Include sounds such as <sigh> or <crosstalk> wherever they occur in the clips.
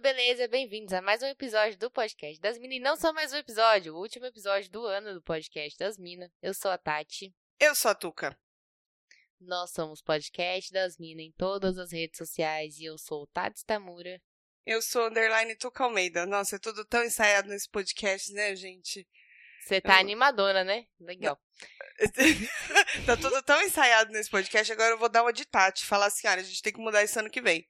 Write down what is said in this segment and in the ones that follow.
mano, beleza? Bem-vindos a mais um episódio do podcast das minas. E não só mais um episódio, o último episódio do ano do podcast das minas. Eu sou a Tati. Eu sou a Tuca. Nós somos podcast das minas em todas as redes sociais e eu sou o Tati Tamura. Eu sou underline Tuca Almeida. Nossa, é tudo tão ensaiado nesse podcast, né, gente? Você tá eu... animadona, né? Legal. <laughs> tá tudo tão ensaiado nesse podcast, agora eu vou dar uma de Tati. Falar assim, olha, a gente tem que mudar isso ano que vem.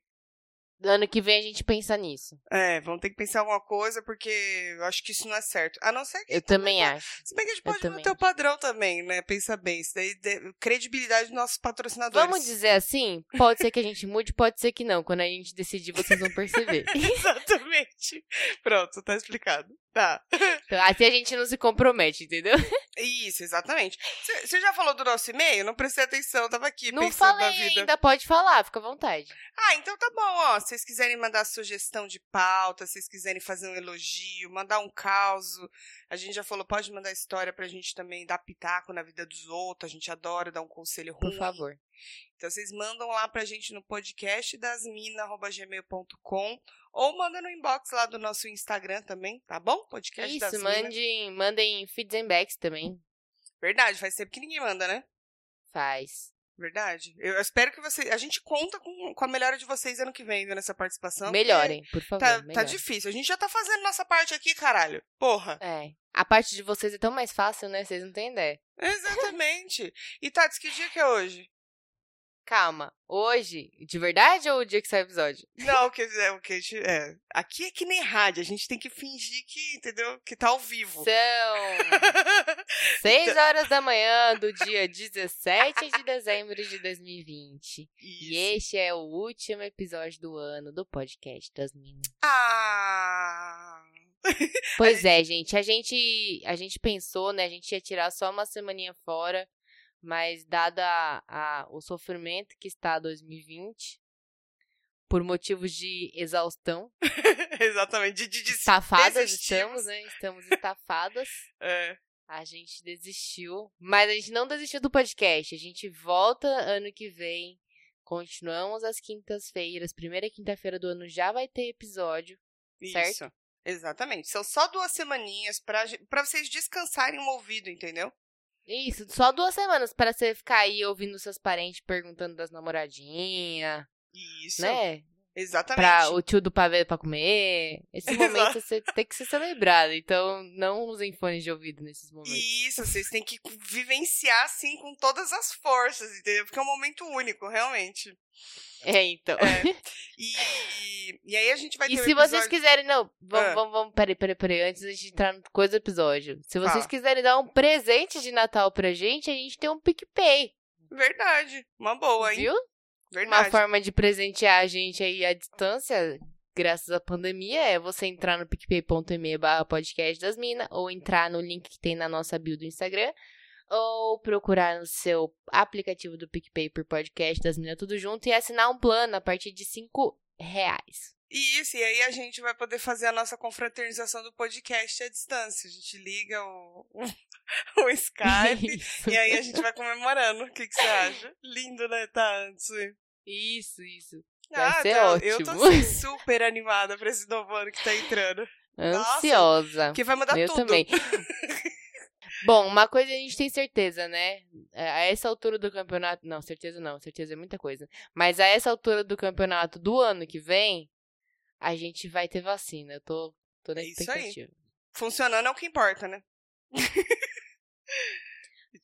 Ano que vem a gente pensa nisso. É, vamos ter que pensar alguma coisa, porque eu acho que isso não é certo. A não ser que. Eu também acho. Se bem que a gente pode manter o padrão também, né? Pensa bem. Isso daí, de... credibilidade dos nossos patrocinadores. Vamos dizer assim? Pode ser que a gente mude, pode ser que não. Quando a gente decidir, vocês vão perceber. <laughs> Exatamente. Pronto, tá explicado. Tá. Então, assim a gente não se compromete, entendeu? Isso, exatamente. Você já falou do nosso e-mail? Não prestei atenção, tava aqui não pensando falei na vida. ainda, pode falar, fica à vontade. Ah, então tá bom, ó. Se vocês quiserem mandar sugestão de pauta, se vocês quiserem fazer um elogio, mandar um caos, a gente já falou, pode mandar história pra gente também dar pitaco na vida dos outros, a gente adora dar um conselho ruim. Por favor. Então vocês mandam lá pra gente no podcast dasmina.gmail.com ou manda no inbox lá do nosso Instagram também, tá bom? Podcast Isso, das mandem, mandem feeds and backs também. Verdade, faz tempo que ninguém manda, né? Faz. Verdade. Eu espero que você. A gente conta com, com a melhora de vocês ano que vem nessa participação. Melhorem, por favor. Tá, melhorem. tá difícil. A gente já tá fazendo nossa parte aqui, caralho. Porra. É. A parte de vocês é tão mais fácil, né? Vocês não têm ideia. Exatamente. e Tati, que dia que é hoje? Calma, hoje, de verdade ou o dia que sai o episódio? <laughs> Não, o que, é, o que é, aqui é que nem rádio, a gente tem que fingir que, entendeu, que tá ao vivo. São <laughs> 6 horas da manhã do dia 17 de dezembro de 2020. Isso. E este é o último episódio do ano do podcast das Minas. Ah! <laughs> Pois é, gente, a gente a gente pensou, né, a gente ia tirar só uma semaninha fora mas dada a, a, o sofrimento que está 2020, por motivos de exaustão. <laughs> Exatamente, de, de Estafadas estamos, né? Estamos estafadas. <laughs> é. A gente desistiu, mas a gente não desistiu do podcast. A gente volta ano que vem. Continuamos às quintas-feiras. Primeira quinta-feira do ano já vai ter episódio. Isso. Certo? Exatamente. São só duas semaninhas para vocês descansarem o ouvido, entendeu? Isso, só duas semanas para você ficar aí ouvindo seus parentes perguntando das namoradinhas. Isso. Né? Exatamente. Pra o tio do pavê pra comer. Esse <laughs> momento você tem que ser celebrado. Então, não usem fones de ouvido nesses momentos. Isso, vocês têm que vivenciar, assim, com todas as forças, entendeu? Porque é um momento único, realmente. É, então. É. <laughs> E, e aí a gente vai ter E um se episódio... vocês quiserem, não, vamos, Ah. vamos, vamos, peraí, peraí, peraí, antes da gente entrar no coisa do episódio. Se vocês Fala. quiserem dar um presente de Natal pra gente, a gente tem um PicPay, Verdade. Uma boa, hein? viu? Verdade. Uma forma de presentear a gente aí à distância, graças à pandemia, é você entrar no picpay.me barra podcast das minas, ou entrar no link que tem na nossa bio do Instagram, ou procurar no seu aplicativo do PicPay por podcast das minas tudo junto e assinar um plano a partir de 5 reais. Isso, e aí a gente vai poder fazer a nossa confraternização do podcast à distância. A gente liga o, o, <laughs> o Skype <laughs> Isso. e aí a gente vai comemorando. O que, que você acha? Lindo, né, tá? Antes. Isso, isso. Vai ser tá, ótimo. Eu tô assim, <laughs> super animada pra esse novo ano que tá entrando. Ansiosa. Porque vai mudar Eu tudo. também. <laughs> Bom, uma coisa a gente tem certeza, né? É, A essa altura do campeonato. Não, certeza não, certeza é muita coisa. Mas a essa altura do campeonato do ano que vem, a gente vai ter vacina. Eu tô, tô na É isso aí. Funcionando é o que importa, né? <laughs>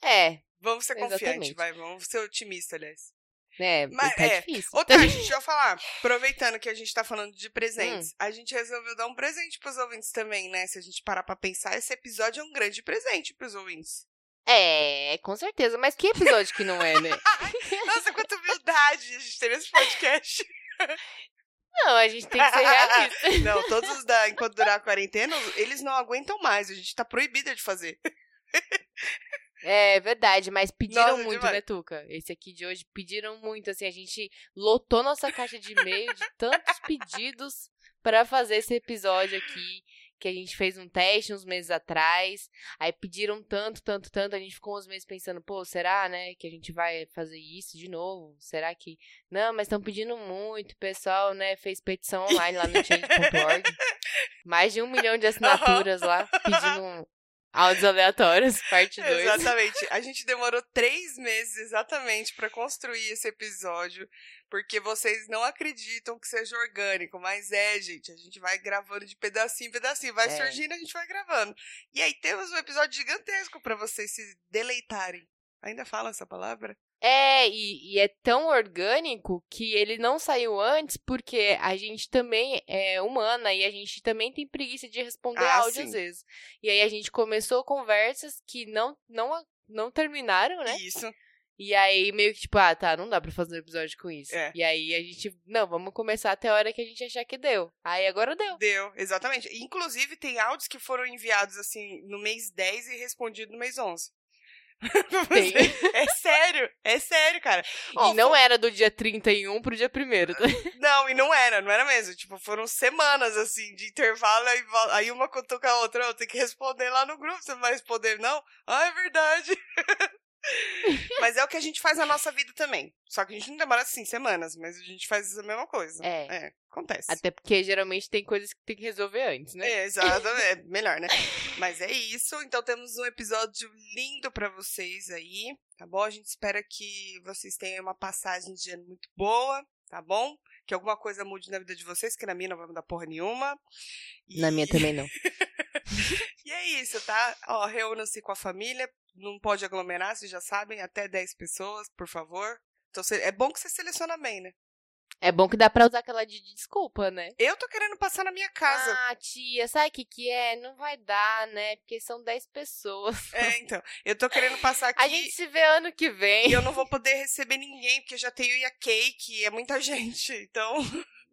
É, Vamos ser confiantes, vai. Vamos ser otimistas, aliás. É, Mas, tá é, difícil. Outra, deixa eu falar. Aproveitando que a gente tá falando de presentes, Hum. a gente resolveu dar um presente pros ouvintes também, né? Se a gente parar pra pensar, esse episódio é um grande presente pros ouvintes. É, com certeza. Mas que episódio que não é, né? <laughs> Nossa, quanta humildade a gente tem nesse podcast. Não, a gente tem que ser realista. <laughs> Não, todos os da Enquanto Durar a Quarentena, eles não aguentam mais. A gente tá proibida de fazer. <laughs> É verdade, mas pediram Nossa, muito, demais. né, Tuca? Esse aqui de hoje pediram muito, assim, a gente lotou nossa caixa de e-mail de tantos pedidos pra fazer esse episódio aqui, que a gente fez um teste uns meses atrás. Aí pediram tanto, tanto, tanto. A gente ficou uns meses pensando, pô, será, né, que a gente vai fazer isso de novo? Será que. Não, mas estão pedindo muito. O pessoal, né, fez petição online lá no <laughs> change.org. Mais de um milhão de assinaturas lá, pedindo Áudios aleatórios, parte 2. Exatamente. A gente demorou três meses exatamente para construir esse episódio, porque vocês não acreditam que seja orgânico, mas é, gente. A gente vai gravando de pedacinho em pedacinho, vai é. surgindo, a gente vai gravando. E aí temos um episódio gigantesco para vocês se deleitarem. Ainda fala essa palavra? É, e, e, é tão orgânico que ele não saiu antes porque a gente também é humana e a gente também tem preguiça de responder ah, áudio sim. às vezes. E aí a gente começou conversas que não, não, não terminaram, né? Isso. E aí, meio que tipo, ah, tá, não dá pra fazer um episódio com isso. É. E aí a gente, não, vamos começar até a hora que a gente achar que deu. Aí agora deu. Deu, exatamente. Inclusive, tem áudios que foram enviados, assim, no mês 10 e respondido no mês 11. <laughs> Tem. É sério, é sério, cara. e não foi... era do dia 31 pro dia 1 tá? <laughs> Não, e não era, não era mesmo. Tipo, foram semanas, assim, de intervalo, aí, aí uma contou com a outra, eu tenho que responder lá no grupo, você vai responder, não? Ah, é verdade. <laughs> <laughs> mas é o que a gente faz na nossa vida também. Só que a gente não demora assim semanas, mas a gente faz a mesma coisa. É. é acontece. Até porque geralmente tem coisas que tem que resolver antes, né? É, exato. É <laughs> melhor, né? mas é isso. Então temos um episódio lindo para vocês aí, tá bom? A gente espera que vocês tenham uma passagem de ano muito boa, tá bom? Que alguma coisa mude na vida de vocês, que na minha não vai mudar porra nenhuma. E... Na minha também não. <laughs> e é isso, tá? Ó, reúnam-se com a família, não pode aglomerar, vocês já sabem, até 10 pessoas, por favor. Então é bom que você seleciona bem, né? É bom que dá pra usar aquela de desculpa, né? Eu tô querendo passar na minha casa. Ah, tia, sabe o que que é? Não vai dar, né? Porque são 10 pessoas. É, então. Eu tô querendo passar <laughs> aqui. A gente se vê ano que vem. E eu não vou poder receber ninguém, porque já tenho a cake, é muita <laughs> gente. Então.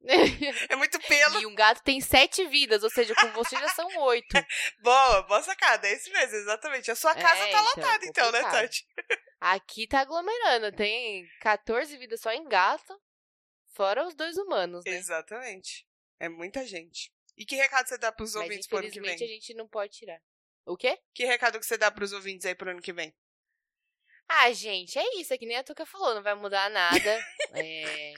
<laughs> é muito pelo. E um gato tem sete vidas, ou seja, com você já são oito. <laughs> boa, boa sacada. É isso mesmo, exatamente. A sua casa é, tá então, lotada, então, né, Tati? Aqui tá aglomerando. Tem 14 vidas só em gato, fora os dois humanos, né? Exatamente. É muita gente. E que recado você dá pros Mas, ouvintes pro ano que vem? a gente não pode tirar. O quê? Que recado que você dá pros ouvintes aí pro ano que vem? Ah, gente, é isso. É que nem a Tuca falou, não vai mudar nada. <laughs> é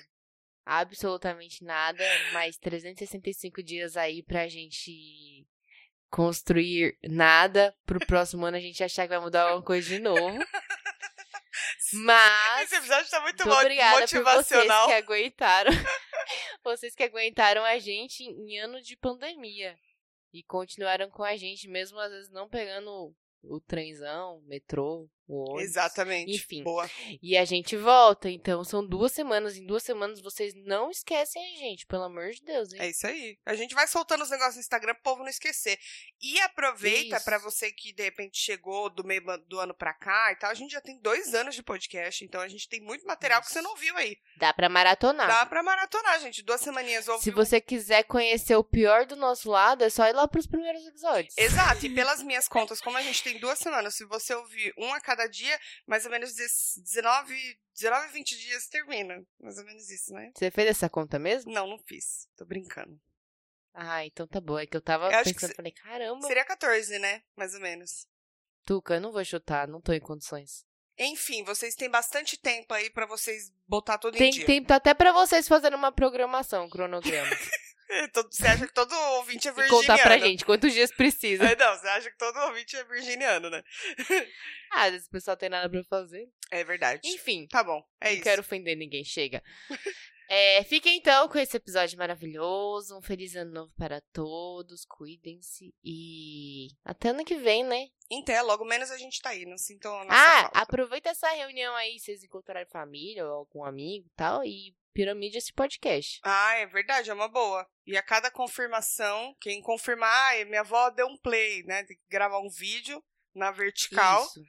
absolutamente nada, mais 365 dias aí pra gente construir nada pro próximo ano a gente achar que vai mudar alguma coisa de novo. <laughs> Mas. Esse episódio tá muito obrigada motivacional. Por vocês que aguentaram. <laughs> vocês que aguentaram a gente em ano de pandemia. E continuaram com a gente, mesmo às vezes não pegando o trenzão, metrô, o ônibus. Exatamente. Enfim. Boa. E a gente volta. Então, são duas semanas. Em duas semanas, vocês não esquecem a gente, pelo amor de Deus, hein? É isso aí. A gente vai soltando os negócios no Instagram pro povo não esquecer. E aproveita para você que, de repente, chegou do meio do ano pra cá e tal. A gente já tem dois anos de podcast, então a gente tem muito material que você não viu aí. Dá pra maratonar. Dá pra maratonar, gente. Duas semaninhas ouviu. Se você quiser conhecer o pior do nosso lado, é só ir lá pros primeiros episódios. Exato. E pelas <laughs> minhas contas, como a gente tem duas semanas, se você ouvir um a cada dia, mais ou menos 19, 19 20 dias termina. Mais ou menos isso, né? Você fez essa conta mesmo? Não, não fiz. Tô brincando. Ah, então tá bom. É que eu tava eu pensando, que falei, caramba. Seria 14, né? Mais ou menos. Tuca, eu não vou chutar, não tô em condições. Enfim, vocês têm bastante tempo aí para vocês botar tudo Tem em dia. Tem tempo até para vocês fazerem uma programação, um cronograma. <laughs> <laughs> Você acha que todo ouvinte é virginiano? E contar pra gente quantos dias precisa. É, não, você acha que todo ouvinte é virginiano, né? <laughs> ah, às vezes o pessoal tem nada pra fazer. É verdade. Enfim. Tá bom, é não isso. Não quero ofender ninguém, chega. <laughs> é, fiquem então com esse episódio maravilhoso. Um feliz ano novo para todos. Cuidem-se. E até ano que vem, né? Então, logo menos a gente tá aí, não sintam a nossa Ah, falta. aproveita essa reunião aí, vocês encontrarem família ou algum amigo e tal, e piramide esse podcast. Ah, é verdade, é uma boa. E a cada confirmação, quem confirmar, ah, minha avó deu um play, né? Tem que gravar um vídeo na vertical. Isso.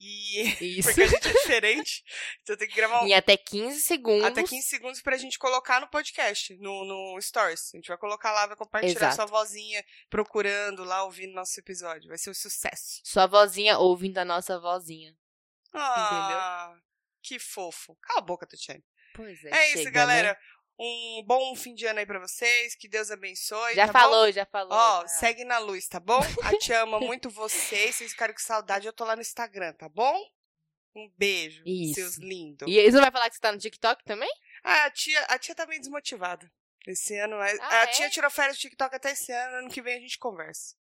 E. <laughs> Isso. Porque a gente é diferente. Então tem que gravar um. Em até 15 segundos. Até 15 segundos pra gente colocar no podcast, no, no Stories. A gente vai colocar lá, vai compartilhar Exato. sua vozinha procurando lá, ouvindo nosso episódio. Vai ser um sucesso. Sua vozinha ouvindo a nossa vozinha. Ah, Entendeu? Que fofo. Cala a boca, Tatiane. Pois é. É chega, isso, galera. Né? Um bom fim de ano aí pra vocês. Que Deus abençoe. Já tá falou, bom? já falou. Ó, já. segue na luz, tá bom? A te ama <laughs> muito vocês. Vocês ficaram com saudade. Eu tô lá no Instagram, tá bom? Um beijo, Isso. seus lindos. E você não vai falar que você tá no TikTok também? Ah, a tia, a tia tá meio desmotivada. Esse ano. A, Ah, a é? tia tirou férias do TikTok até esse ano. Ano que vem a gente conversa.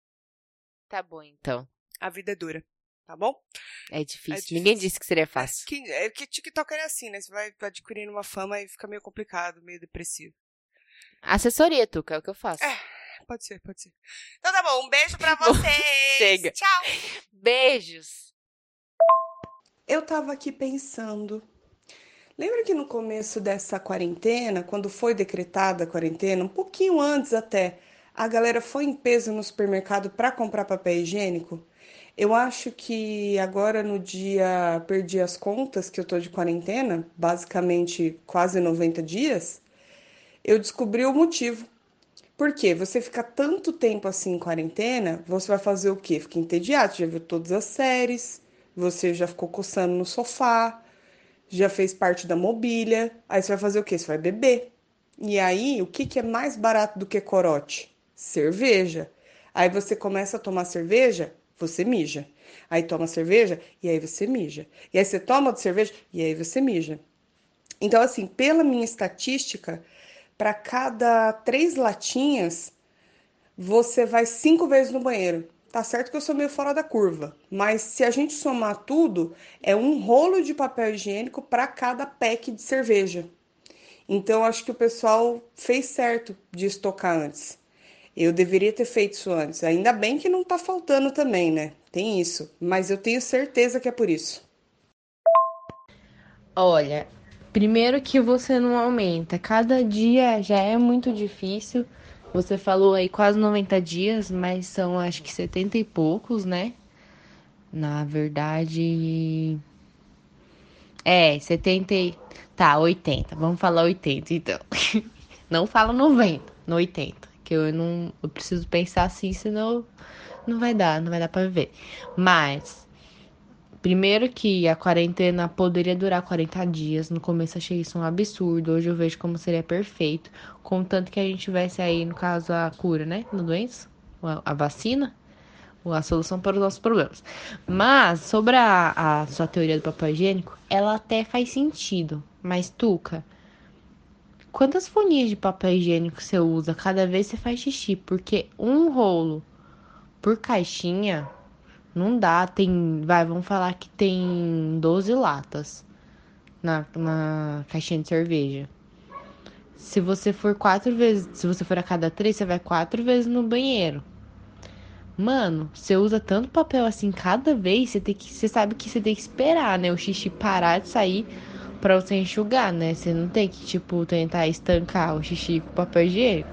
Tá bom, então. A vida é dura, tá bom? É difícil. difícil. Ninguém disse que seria fácil. Que, é que TikToker é assim, né? Você vai adquirindo uma fama e fica meio complicado, meio depressivo. Assessoria, Tuca, é o que eu faço. É. Pode ser, pode ser. Então tá bom, um beijo pra <laughs> vocês. Chega. Tchau. Beijos. Eu tava aqui pensando. Lembra que no começo dessa quarentena, quando foi decretada a quarentena, um pouquinho antes até, a galera foi em peso no supermercado para comprar papel higiênico? Eu acho que agora no dia perdi as contas que eu tô de quarentena, basicamente quase 90 dias, eu descobri o motivo. Por quê? Você fica tanto tempo assim em quarentena, você vai fazer o quê? Fica entediado, já viu todas as séries, você já ficou coçando no sofá, já fez parte da mobília, aí você vai fazer o quê? Você vai beber. E aí, o que, que é mais barato do que corote? Cerveja. Aí você começa a tomar cerveja, você mija. Aí toma cerveja e aí você mija. E aí você toma outra cerveja e aí você mija. Então, assim, pela minha estatística, para cada três latinhas, você vai cinco vezes no banheiro. Tá certo que eu sou meio fora da curva, mas se a gente somar tudo, é um rolo de papel higiênico para cada pack de cerveja. Então, acho que o pessoal fez certo de estocar antes. Eu deveria ter feito isso antes. Ainda bem que não tá faltando também, né? Tem isso. Mas eu tenho certeza que é por isso. Olha, primeiro que você não aumenta. Cada dia já é muito difícil. Você falou aí quase 90 dias, mas são acho que 70 e poucos, né? Na verdade. É, 70 e. Tá, 80. Vamos falar 80, então. <laughs> Não fala 90, no 80. Que eu não. Eu preciso pensar assim, senão não vai dar, não vai dar pra viver. Mas. Primeiro que a quarentena poderia durar 40 dias. No começo achei isso um absurdo. Hoje eu vejo como seria perfeito. Contanto que a gente tivesse aí, no caso, a cura, né? Da doença, a, a vacina, a solução para os nossos problemas. Mas, sobre a, a sua teoria do papel higiênico, ela até faz sentido. Mas, Tuca, quantas folhinhas de papel higiênico você usa? Cada vez você faz xixi. Porque um rolo por caixinha não dá, tem. Vai, vamos falar que tem 12 latas na, na caixinha de cerveja. Se você for quatro vezes. Se você for a cada três, você vai quatro vezes no banheiro. Mano, você usa tanto papel assim cada vez, você tem que. Você sabe que você tem que esperar, né? O xixi parar de sair pra você enxugar, né? Você não tem que, tipo, tentar estancar o xixi com papel higiênico.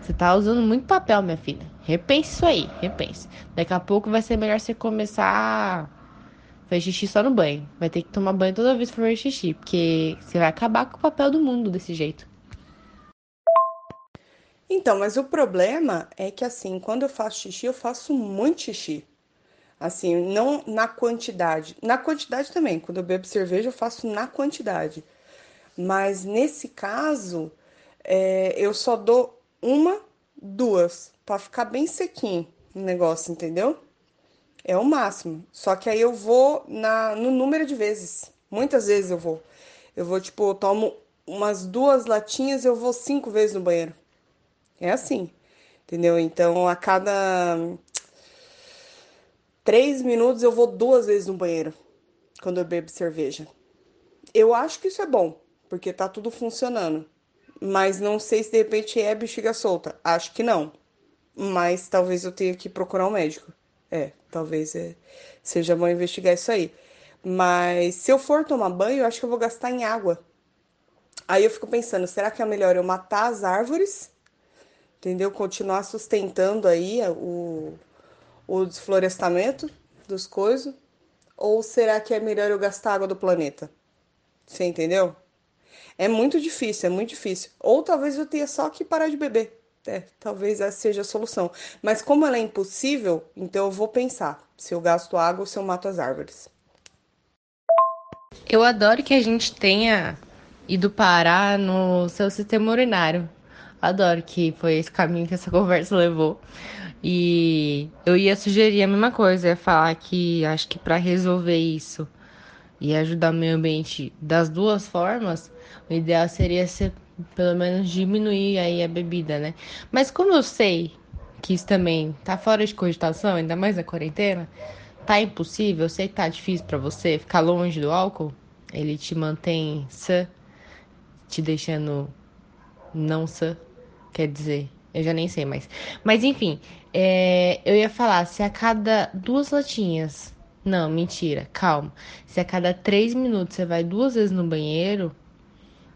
Você tá usando muito papel, minha filha. Repense isso aí, repense. Daqui a pouco vai ser melhor você começar a fazer xixi só no banho. Vai ter que tomar banho toda vez que for xixi, porque você vai acabar com o papel do mundo desse jeito. Então, mas o problema é que assim, quando eu faço xixi, eu faço muito xixi. Assim, não na quantidade. Na quantidade também, quando eu bebo cerveja, eu faço na quantidade. Mas nesse caso, é, eu só dou uma, duas, pra ficar bem sequinho o negócio, entendeu? É o máximo. Só que aí eu vou na, no número de vezes. Muitas vezes eu vou. Eu vou, tipo, eu tomo umas duas latinhas, eu vou cinco vezes no banheiro. É assim, entendeu? Então, a cada três minutos eu vou duas vezes no banheiro quando eu bebo cerveja. Eu acho que isso é bom, porque tá tudo funcionando. Mas não sei se de repente é bexiga solta. Acho que não. Mas talvez eu tenha que procurar um médico. É, talvez é, seja bom investigar isso aí. Mas se eu for tomar banho, eu acho que eu vou gastar em água. Aí eu fico pensando, será que é melhor eu matar as árvores entendeu? Continuar sustentando aí o, o desflorestamento dos coisos? Ou será que é melhor eu gastar água do planeta? Você entendeu? É muito difícil, é muito difícil. Ou talvez eu tenha só que parar de beber. É, talvez essa seja a solução. Mas como ela é impossível, então eu vou pensar se eu gasto água ou se eu mato as árvores. Eu adoro que a gente tenha e do Pará no seu sistema urinário. Adoro que foi esse caminho que essa <laughs> conversa levou. E eu ia sugerir a mesma coisa, ia falar que acho que para resolver isso e ajudar o meio ambiente das duas formas, o ideal seria ser pelo menos diminuir aí a bebida, né? Mas como eu sei que isso também tá fora de cogitação, ainda mais na quarentena, tá impossível, eu sei que tá difícil para você ficar longe do álcool, ele te mantém sã, te deixando não sã, quer dizer, eu já nem sei mais. Mas enfim, é, eu ia falar, se a cada duas latinhas. Não, mentira, calma. Se a cada três minutos você vai duas vezes no banheiro,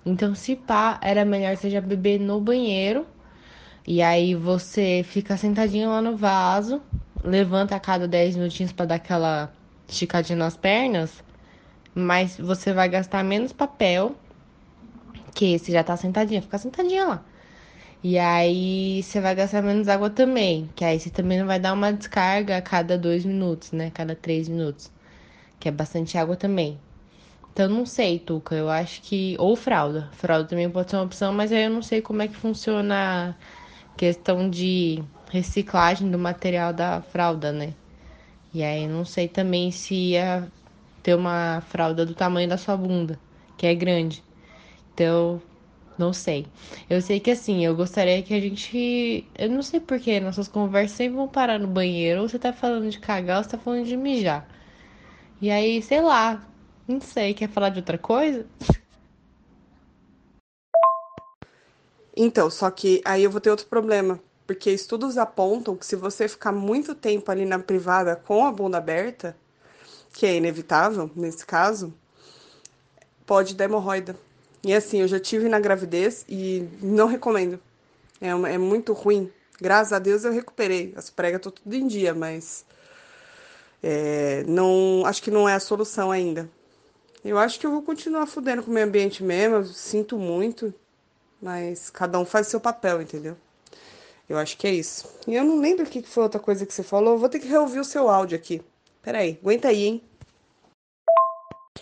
então se pá, era melhor você já beber no banheiro. E aí você fica sentadinho lá no vaso, levanta a cada 10 minutinhos para dar aquela esticadinha nas pernas, mas você vai gastar menos papel, que você já tá sentadinha, fica sentadinha lá. E aí você vai gastar menos água também, que aí você também não vai dar uma descarga a cada dois minutos, né? Cada três minutos. Que é bastante água também. Então não sei, Tuca. Eu acho que. Ou fralda. Fralda também pode ser uma opção, mas aí eu não sei como é que funciona a questão de reciclagem do material da fralda, né? E aí não sei também se ia ter uma fralda do tamanho da sua bunda, que é grande. Então, não sei. Eu sei que assim, eu gostaria que a gente. Eu não sei porquê, nossas conversas sempre vão parar no banheiro. Ou você tá falando de cagar ou você tá falando de mijar. E aí, sei lá. Não sei. Quer falar de outra coisa? Então, só que aí eu vou ter outro problema. Porque estudos apontam que se você ficar muito tempo ali na privada com a bunda aberta, que é inevitável nesse caso, pode dar hemorroida. E assim, eu já tive na gravidez e não recomendo. É, é muito ruim. Graças a Deus eu recuperei. As pregas estão tudo em dia, mas é, não, acho que não é a solução ainda. Eu acho que eu vou continuar fudendo com o meio ambiente mesmo. Eu sinto muito, mas cada um faz seu papel, entendeu? Eu acho que é isso. E eu não lembro o que foi outra coisa que você falou. Vou ter que reouvir o seu áudio aqui. Peraí, aguenta aí, hein?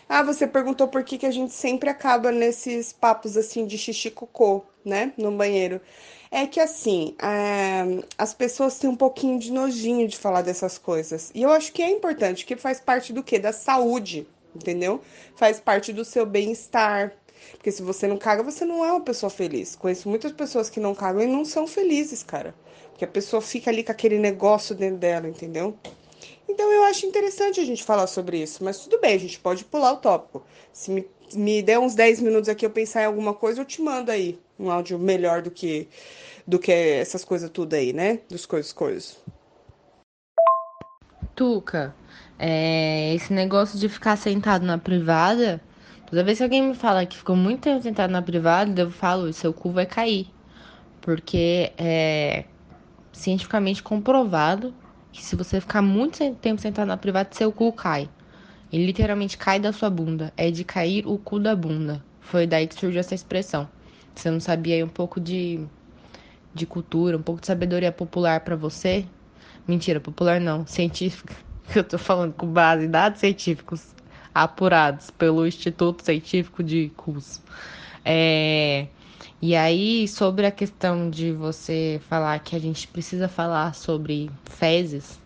Ah, você perguntou por que, que a gente sempre acaba nesses papos assim de xixi cocô, né? No banheiro. É que assim, é, as pessoas têm um pouquinho de nojinho de falar dessas coisas. E eu acho que é importante, que faz parte do quê? Da saúde, entendeu? Faz parte do seu bem-estar. Porque se você não caga, você não é uma pessoa feliz. Conheço muitas pessoas que não cagam e não são felizes, cara. Porque a pessoa fica ali com aquele negócio dentro dela, entendeu? Então eu acho interessante a gente falar sobre isso, mas tudo bem, a gente pode pular o tópico. Se me, me der uns 10 minutos aqui eu pensar em alguma coisa, eu te mando aí um áudio melhor do que do que essas coisas tudo aí, né? Dos coisas coisas. Tuca, é, esse negócio de ficar sentado na privada, toda vez que alguém me fala que ficou muito tempo sentado na privada, eu falo, seu cu vai cair. Porque é cientificamente comprovado que se você ficar muito tempo sentado na privada, seu cu cai. Ele literalmente cai da sua bunda. É de cair o cu da bunda. Foi daí que surgiu essa expressão. Você não sabia aí um pouco de, de cultura, um pouco de sabedoria popular para você? Mentira, popular não, científica. <laughs> Eu tô falando com base em dados científicos apurados pelo Instituto Científico de Cus. É, e aí, sobre a questão de você falar que a gente precisa falar sobre fezes,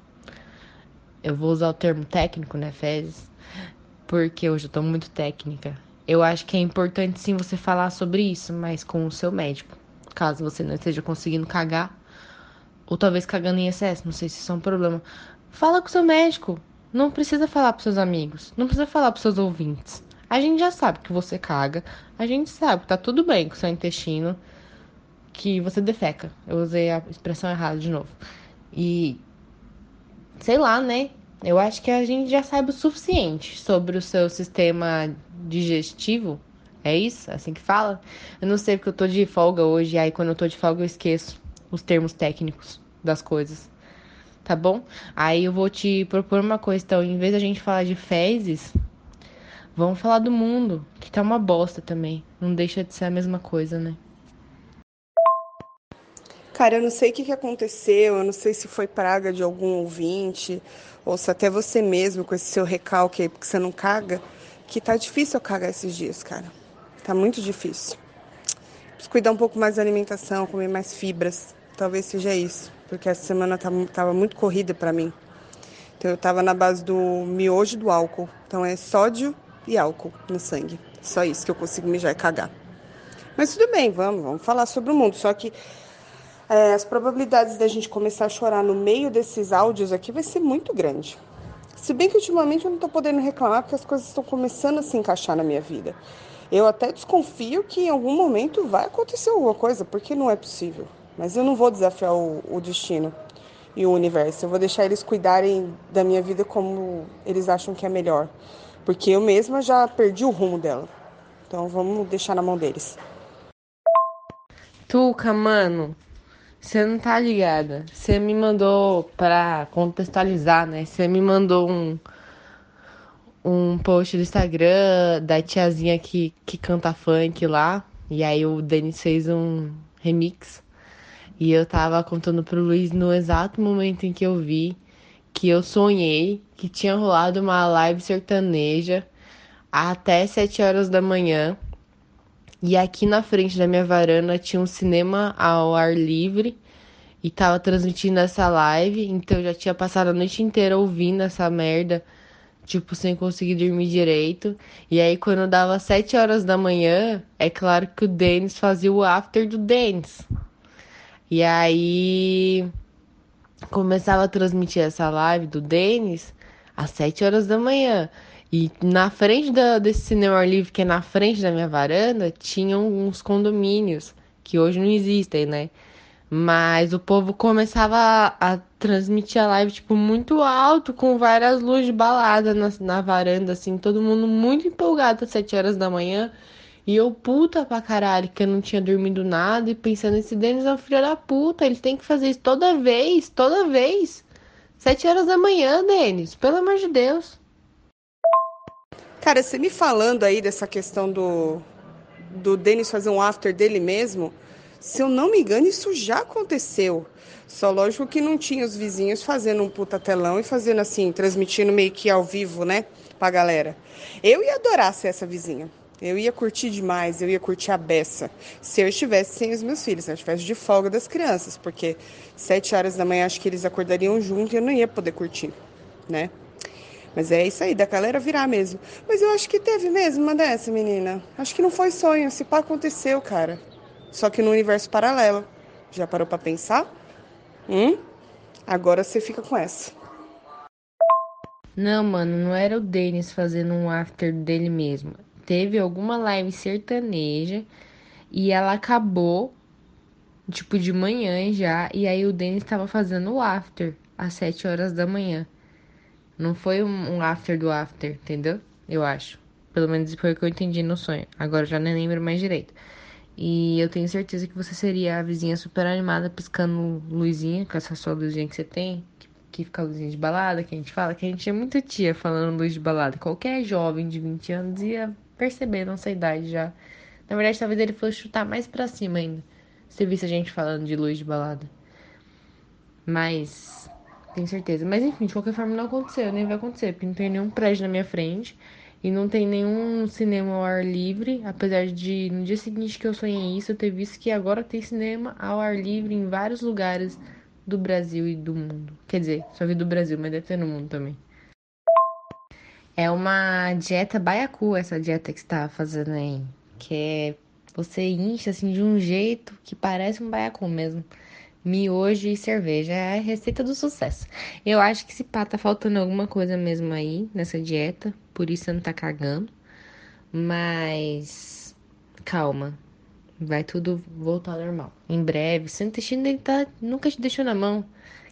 eu vou usar o termo técnico, né, fezes, porque hoje eu tô muito técnica. Eu acho que é importante sim você falar sobre isso, mas com o seu médico. Caso você não esteja conseguindo cagar, ou talvez cagando em excesso, não sei se isso é um problema. Fala com o seu médico. Não precisa falar pros seus amigos, não precisa falar pros seus ouvintes. A gente já sabe que você caga, a gente sabe que tá tudo bem com o seu intestino, que você defeca. Eu usei a expressão errada de novo. E sei lá, né? Eu acho que a gente já sabe o suficiente sobre o seu sistema digestivo. É isso? É assim que fala? Eu não sei porque eu tô de folga hoje, aí quando eu tô de folga eu esqueço os termos técnicos das coisas. Tá bom? Aí eu vou te propor uma coisa, então, em vez da gente falar de fezes, Vamos falar do mundo, que tá uma bosta também. Não deixa de ser a mesma coisa, né? Cara, eu não sei o que, aconteceu, eu não sei se foi praga de algum ouvinte, ou se até você mesmo, com esse seu recalque aí, porque você não caga, que tá difícil eu cagar esses dias, cara. Tá muito difícil. Preciso cuidar um pouco mais da alimentação, comer mais fibras. Talvez seja isso, porque essa semana tava muito corrida para mim. Então eu tava na base do miojo do álcool. Então é sódio e álcool no sangue. Só isso que eu consigo mijar e cagar. Mas tudo bem, vamos, vamos falar sobre o mundo. Só que é, as probabilidades da gente começar a chorar no meio desses áudios aqui vai ser muito grande. Se bem que ultimamente eu não estou podendo reclamar porque as coisas estão começando a se encaixar na minha vida. Eu até desconfio que em algum momento vai acontecer alguma coisa, porque não é possível. Mas eu não vou desafiar o, o destino e o universo. Eu vou deixar eles cuidarem da minha vida como eles acham que é melhor. Porque eu mesma já perdi o rumo dela. Então vamos deixar na mão deles. Tuca, mano, você não tá ligada. Você me mandou para contextualizar, né? Você me mandou um um post do Instagram da tiazinha que, que canta funk lá. E aí o Denis fez um remix. E eu tava contando pro Luiz no exato momento em que eu vi que eu sonhei que tinha rolado uma live sertaneja até 7 horas da manhã. E aqui na frente da minha varanda tinha um cinema ao ar livre e tava transmitindo essa live, então eu já tinha passado a noite inteira ouvindo essa merda, tipo, sem conseguir dormir direito. E aí quando dava 7 horas da manhã, é claro que o Denis fazia o after do Denis. E aí começava a transmitir essa live do Denis às 7 horas da manhã. E na frente da, desse cinema livre, que é na frente da minha varanda, tinham uns condomínios, que hoje não existem, né? Mas o povo começava a, a transmitir a live, tipo, muito alto, com várias luzes de balada na, na varanda, assim, todo mundo muito empolgado às 7 horas da manhã. E eu puta pra caralho, que eu não tinha dormido nada e pensando, esse Denis é um filho da puta, ele tem que fazer isso toda vez, toda vez. Sete horas da manhã, Denis, pelo amor de Deus. Cara, você me falando aí dessa questão do, do Denis fazer um after dele mesmo, se eu não me engano, isso já aconteceu. Só lógico que não tinha os vizinhos fazendo um puta telão e fazendo assim, transmitindo meio que ao vivo, né, pra galera. Eu ia adorar ser essa vizinha. Eu ia curtir demais, eu ia curtir a beça. Se eu estivesse sem os meus filhos, se eu estivesse de folga das crianças, porque sete horas da manhã acho que eles acordariam junto e eu não ia poder curtir, né? Mas é isso aí, da galera virar mesmo. Mas eu acho que teve mesmo uma dessa, menina. Acho que não foi sonho, se pá aconteceu, cara. Só que no universo paralelo. Já parou para pensar? Hum? Agora você fica com essa. Não, mano, não era o Denis fazendo um after dele mesmo. Teve alguma live sertaneja e ela acabou, tipo, de manhã já. E aí o Denis tava fazendo o after às 7 horas da manhã. Não foi um, after do after, entendeu? Eu acho. Pelo menos foi o que eu entendi no sonho. Agora já nem lembro mais direito. E eu tenho certeza que você seria a vizinha super animada piscando luzinha, com essa sua luzinha que você tem, que, fica a luzinha de balada, que a gente fala, que a gente é muito tia falando luz de balada. Qualquer jovem de 20 anos ia perceber nossa idade já. Na verdade, talvez ele fosse chutar mais pra cima ainda. Se visse a gente falando de luz de balada. Mas tenho certeza. Mas enfim, de qualquer forma não aconteceu, nem vai acontecer, porque não tem nenhum prédio na minha frente e não tem nenhum cinema ao ar livre, apesar de no dia seguinte que eu sonhei isso, eu ter visto que agora tem cinema ao ar livre em vários lugares do Brasil e do mundo. Quer dizer, só vi do Brasil, mas deve ter no mundo também. É uma dieta baiacu essa dieta que você tá fazendo aí, que é você incha assim de um jeito que parece um baiacu mesmo miojo e cerveja. É a receita do sucesso. Eu acho que esse pá tá faltando alguma coisa mesmo aí nessa dieta. Por isso você não tá cagando. Mas calma. Vai tudo voltar ao normal. Em breve. Seu intestino ele tá, nunca te deixou na mão.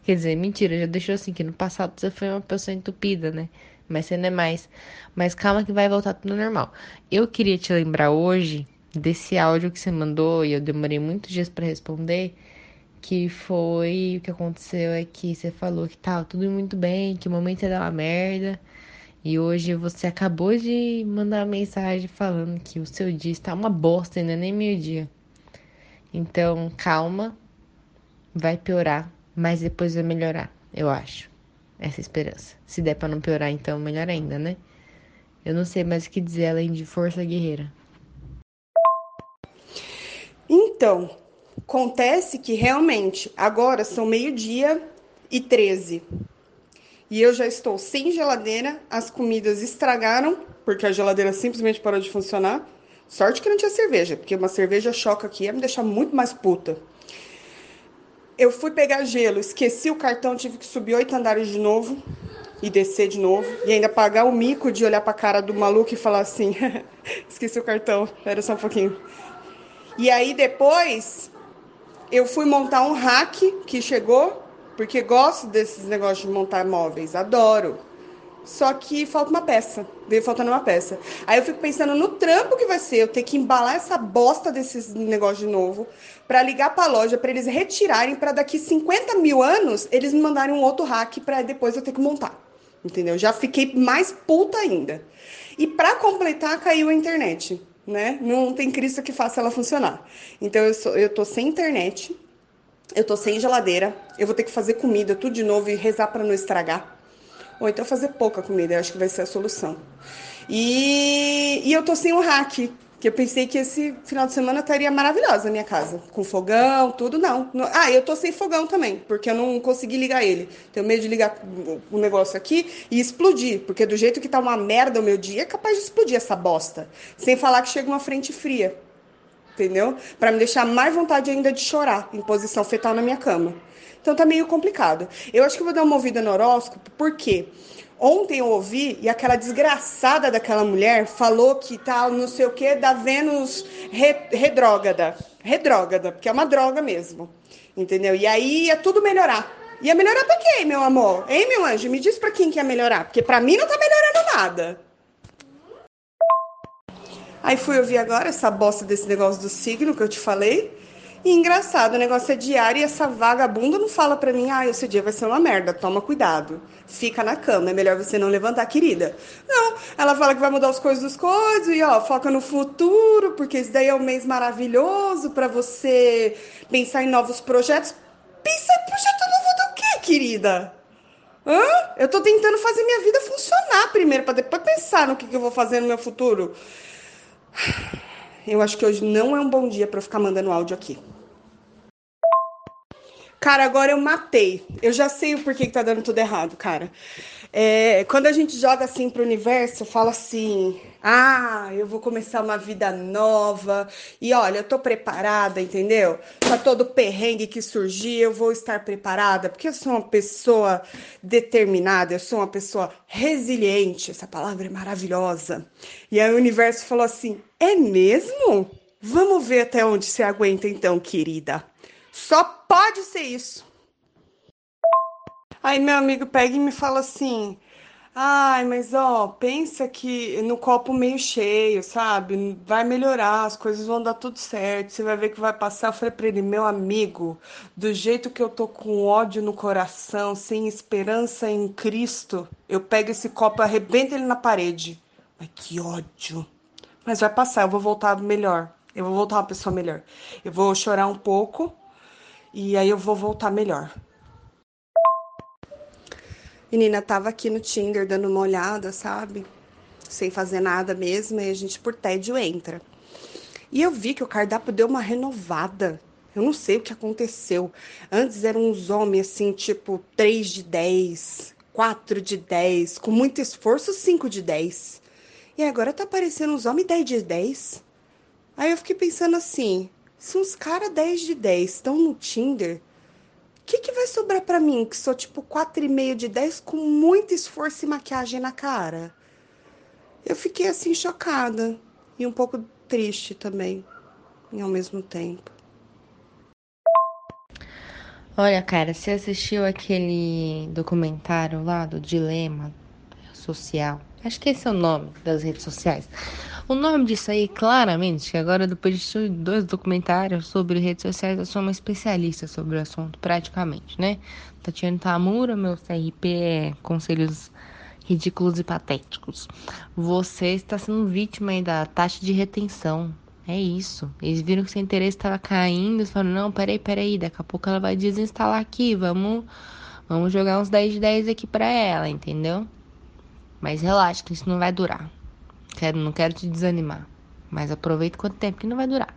Quer dizer, mentira, já deixou assim, que no passado você foi uma pessoa entupida, né? Mas você não é mais. Mas calma que vai voltar tudo normal. Eu queria te lembrar hoje desse áudio que você mandou e eu demorei muitos dias para responder que foi o que aconteceu é que você falou que tava tudo muito bem, que o momento ia dar uma merda. E hoje você acabou de mandar uma mensagem falando que o seu dia está uma bosta, ainda nem meio-dia. Então, calma, vai piorar, mas depois vai melhorar, eu acho. Essa esperança. Se der para não piorar, então melhor ainda, né? Eu não sei mais o que dizer além de força guerreira. Então, acontece que realmente agora são meio-dia e 13. E eu já estou sem geladeira, as comidas estragaram, porque a geladeira simplesmente parou de funcionar. Sorte que não tinha cerveja, porque uma cerveja choca aqui ia me deixar muito mais puta. Eu fui pegar gelo, esqueci o cartão, tive que subir oito andares de novo e descer de novo. E ainda pagar o mico de olhar pra cara do maluco e falar assim: <laughs> esqueci o cartão, espera só um pouquinho. E aí depois eu fui montar um rack que chegou, porque gosto desses negócios de montar móveis, adoro. Só que falta uma peça, veio faltando uma peça. Aí eu fico pensando no trampo que vai ser eu ter que embalar essa bosta desses negócios de novo, para ligar para a loja, para eles retirarem, para daqui 50 mil anos eles me mandarem um outro hack para depois eu ter que montar. Entendeu? Já fiquei mais puta ainda. E para completar, caiu a internet, né? Não tem Cristo que faça ela funcionar. Então eu, sou, eu tô sem internet, eu tô sem geladeira, eu vou ter que fazer comida tudo de novo e rezar para não estragar. Ou então fazer pouca comida, acho que vai ser a solução. E, e eu tô sem o hack, que eu pensei que esse final de semana estaria maravilhosa a minha casa, com fogão, tudo, não. Ah, eu tô sem fogão também, porque eu não consegui ligar ele. Tenho medo de ligar o negócio aqui e explodir, porque do jeito que tá uma merda o meu dia, é capaz de explodir essa bosta. Sem falar que chega uma frente fria, entendeu? Para me deixar mais vontade ainda de chorar em posição fetal na minha cama. Então tá meio complicado. Eu acho que vou dar uma ouvida no horóscopo, porque ontem eu ouvi e aquela desgraçada daquela mulher falou que tal, tá, não sei o que, da Vênus re, redrógada. Redrógada, porque é uma droga mesmo. Entendeu? E aí ia tudo melhorar. Ia melhorar pra quem, meu amor? Hein, meu anjo? Me diz pra quem que ia melhorar, porque pra mim não tá melhorando nada. Aí fui ouvir agora essa bosta desse negócio do signo que eu te falei. E engraçado, o negócio é diário e essa vagabunda não fala pra mim, ah, esse dia vai ser uma merda, toma cuidado. Fica na cama, é melhor você não levantar, querida. Não, ela fala que vai mudar as coisas dos coisas e ó, foca no futuro, porque esse daí é um mês maravilhoso para você pensar em novos projetos. Pensa em projeto novo do quê, querida? Hã? Eu tô tentando fazer minha vida funcionar primeiro, para depois pensar no que, que eu vou fazer no meu futuro. Eu acho que hoje não é um bom dia para ficar mandando áudio aqui. Cara, agora eu matei. Eu já sei o porquê que tá dando tudo errado, cara. É, quando a gente joga assim pro universo, fala assim: ah, eu vou começar uma vida nova. E olha, eu tô preparada, entendeu? Pra todo perrengue que surgir, eu vou estar preparada, porque eu sou uma pessoa determinada, eu sou uma pessoa resiliente. Essa palavra é maravilhosa. E aí o universo falou assim: é mesmo? Vamos ver até onde você aguenta então, querida. Só pode ser isso. Aí meu amigo pega e me fala assim: Ai, mas ó, pensa que no copo meio cheio, sabe? Vai melhorar, as coisas vão dar tudo certo, você vai ver que vai passar. Eu falei pra ele, meu amigo, do jeito que eu tô com ódio no coração, sem esperança em Cristo, eu pego esse copo e arrebento ele na parede. Ai, que ódio. Mas vai passar, eu vou voltar melhor. Eu vou voltar uma pessoa melhor. Eu vou chorar um pouco, e aí eu vou voltar melhor. Menina, tava aqui no Tinder dando uma olhada, sabe? Sem fazer nada mesmo, e a gente por tédio entra. E eu vi que o cardápio deu uma renovada. Eu não sei o que aconteceu. Antes eram uns homens assim, tipo 3 de 10, 4 de 10, com muito esforço 5 de 10. E agora tá aparecendo uns homens 10 de 10. Aí eu fiquei pensando assim, se uns caras 10 de 10 estão no Tinder, o que, que vai sobrar para mim, que sou tipo 4,5 de 10 com muito esforço e maquiagem na cara? Eu fiquei assim chocada e um pouco triste também, ao mesmo tempo. Olha, cara, você assistiu aquele documentário lá do Dilema Social? Acho que esse é o nome das redes sociais. O nome disso aí, claramente, que agora depois de dois documentários sobre redes sociais, eu sou uma especialista sobre o assunto, praticamente, né? Tatiana Tamura, meu CRP é Conselhos Ridículos e Patéticos. Você está sendo vítima aí da taxa de retenção. É isso. Eles viram que seu interesse estava caindo, eles falaram, não, peraí, peraí, daqui a pouco ela vai desinstalar aqui, vamos, vamos jogar uns 10 de 10 aqui pra ela, entendeu? Mas relaxa que isso não vai durar. Quero, não quero te desanimar. Mas aproveita quanto tempo que não vai durar.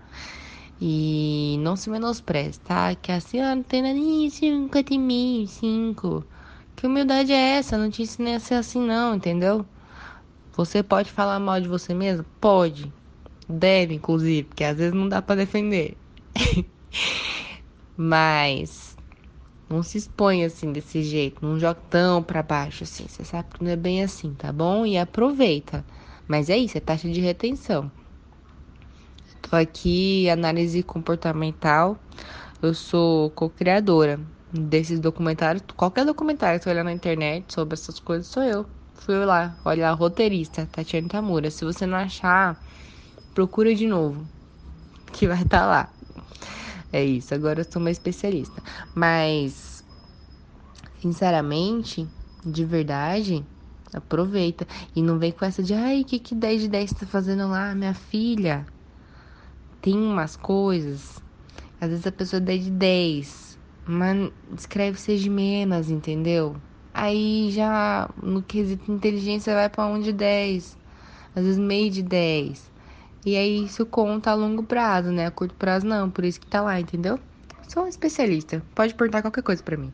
E não se menospreze, tá? Que assim, não tem nada nunca tem mim, cinco. Que humildade é essa? não te ensinei a ser assim, não, entendeu? Você pode falar mal de você mesmo? Pode. Deve, inclusive, porque às vezes não dá para defender. <laughs> Mas não se expõe assim desse jeito, não joga tão para baixo assim. Você sabe que não é bem assim, tá bom? E aproveita. Mas é isso, é taxa de retenção. Tô aqui, análise comportamental. Eu sou co-criadora desses documentários. Qualquer documentário que você olhar na internet sobre essas coisas, sou eu. Fui lá, olha, roteirista, Tatiana Tamura. Se você não achar, procura de novo, que vai estar tá lá. É isso, agora eu sou uma especialista. Mas, sinceramente, de verdade, aproveita. E não vem com essa de, ai, o que, que 10 de 10 tá fazendo lá, minha filha? Tem umas coisas, às vezes a pessoa é 10 de 10, mas escreve seja menos, entendeu? Aí já no quesito inteligência vai para um de 10, às vezes meio de 10. E aí isso conta a longo prazo, né? A curto prazo não, por isso que tá lá, entendeu? Sou um especialista. Pode perguntar qualquer coisa para mim.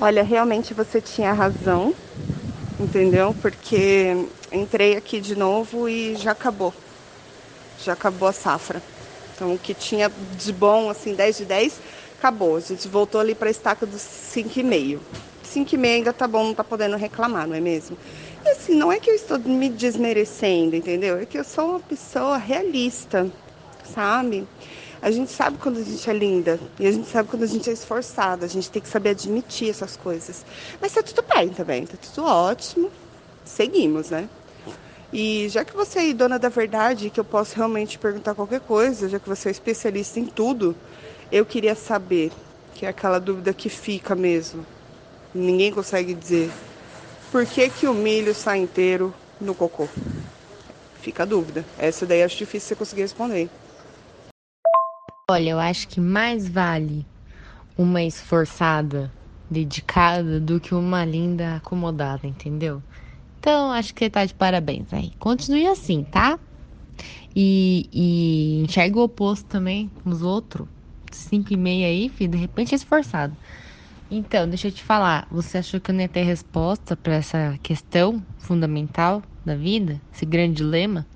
Olha, realmente você tinha razão, entendeu? Porque entrei aqui de novo e já acabou. Já acabou a safra. Então, o que tinha de bom, assim, 10 de 10, acabou. A gente voltou ali para a estaca dos 5,5. 5,5 ainda tá bom, não tá podendo reclamar, não é mesmo? E assim, não é que eu estou me desmerecendo, entendeu? É que eu sou uma pessoa realista, sabe? A gente sabe quando a gente é linda e a gente sabe quando a gente é esforçada. A gente tem que saber admitir essas coisas. Mas tá tudo bem também, tá tudo ótimo. Seguimos, né? E já que você é dona da verdade, que eu posso realmente perguntar qualquer coisa, já que você é especialista em tudo, eu queria saber, que é aquela dúvida que fica mesmo. Ninguém consegue dizer. Por que, que o milho sai inteiro no cocô? Fica a dúvida. Essa daí acho difícil você conseguir responder. Olha, eu acho que mais vale uma esforçada, dedicada, do que uma linda acomodada, entendeu? Então, acho que você tá de parabéns aí. Continue assim, tá? E, e enxerga o oposto também os outros. 5 e meia aí, filho, de repente é esforçado. Então, deixa eu te falar, você achou que eu não ia ter resposta para essa questão fundamental da vida, esse grande dilema?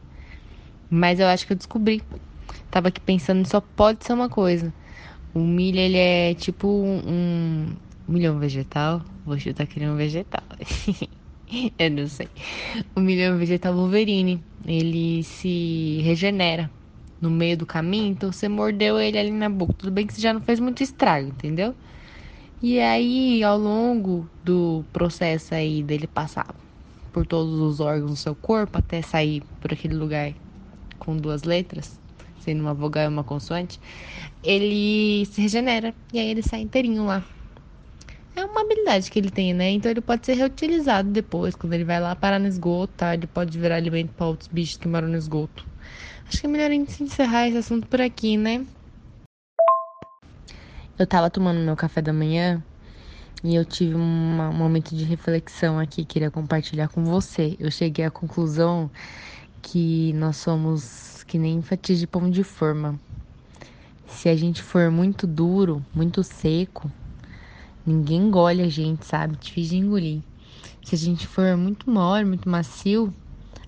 Mas eu acho que eu descobri. Tava aqui pensando, só pode ser uma coisa. O milho, ele é tipo um, um milhão vegetal. Você tá querendo um vegetal. <laughs> eu não sei. O milhão vegetal Wolverine, ele se regenera no meio do caminho, então você mordeu ele ali na boca. Tudo bem que você já não fez muito estrago, entendeu? E aí, ao longo do processo aí dele passar por todos os órgãos do seu corpo até sair por aquele lugar com duas letras, sendo uma vogal e uma consoante, ele se regenera e aí ele sai inteirinho lá. É uma habilidade que ele tem, né? Então ele pode ser reutilizado depois, quando ele vai lá parar no esgoto, tá? Ele pode virar alimento para outros bichos que moram no esgoto. Acho que é melhor a gente encerrar esse assunto por aqui, né? Eu tava tomando meu café da manhã e eu tive um momento de reflexão aqui, queria compartilhar com você. Eu cheguei à conclusão que nós somos que nem fatias de pão de forma. Se a gente for muito duro, muito seco, ninguém engole a gente, sabe? Difícil de engolir. Se a gente for muito mole, muito macio,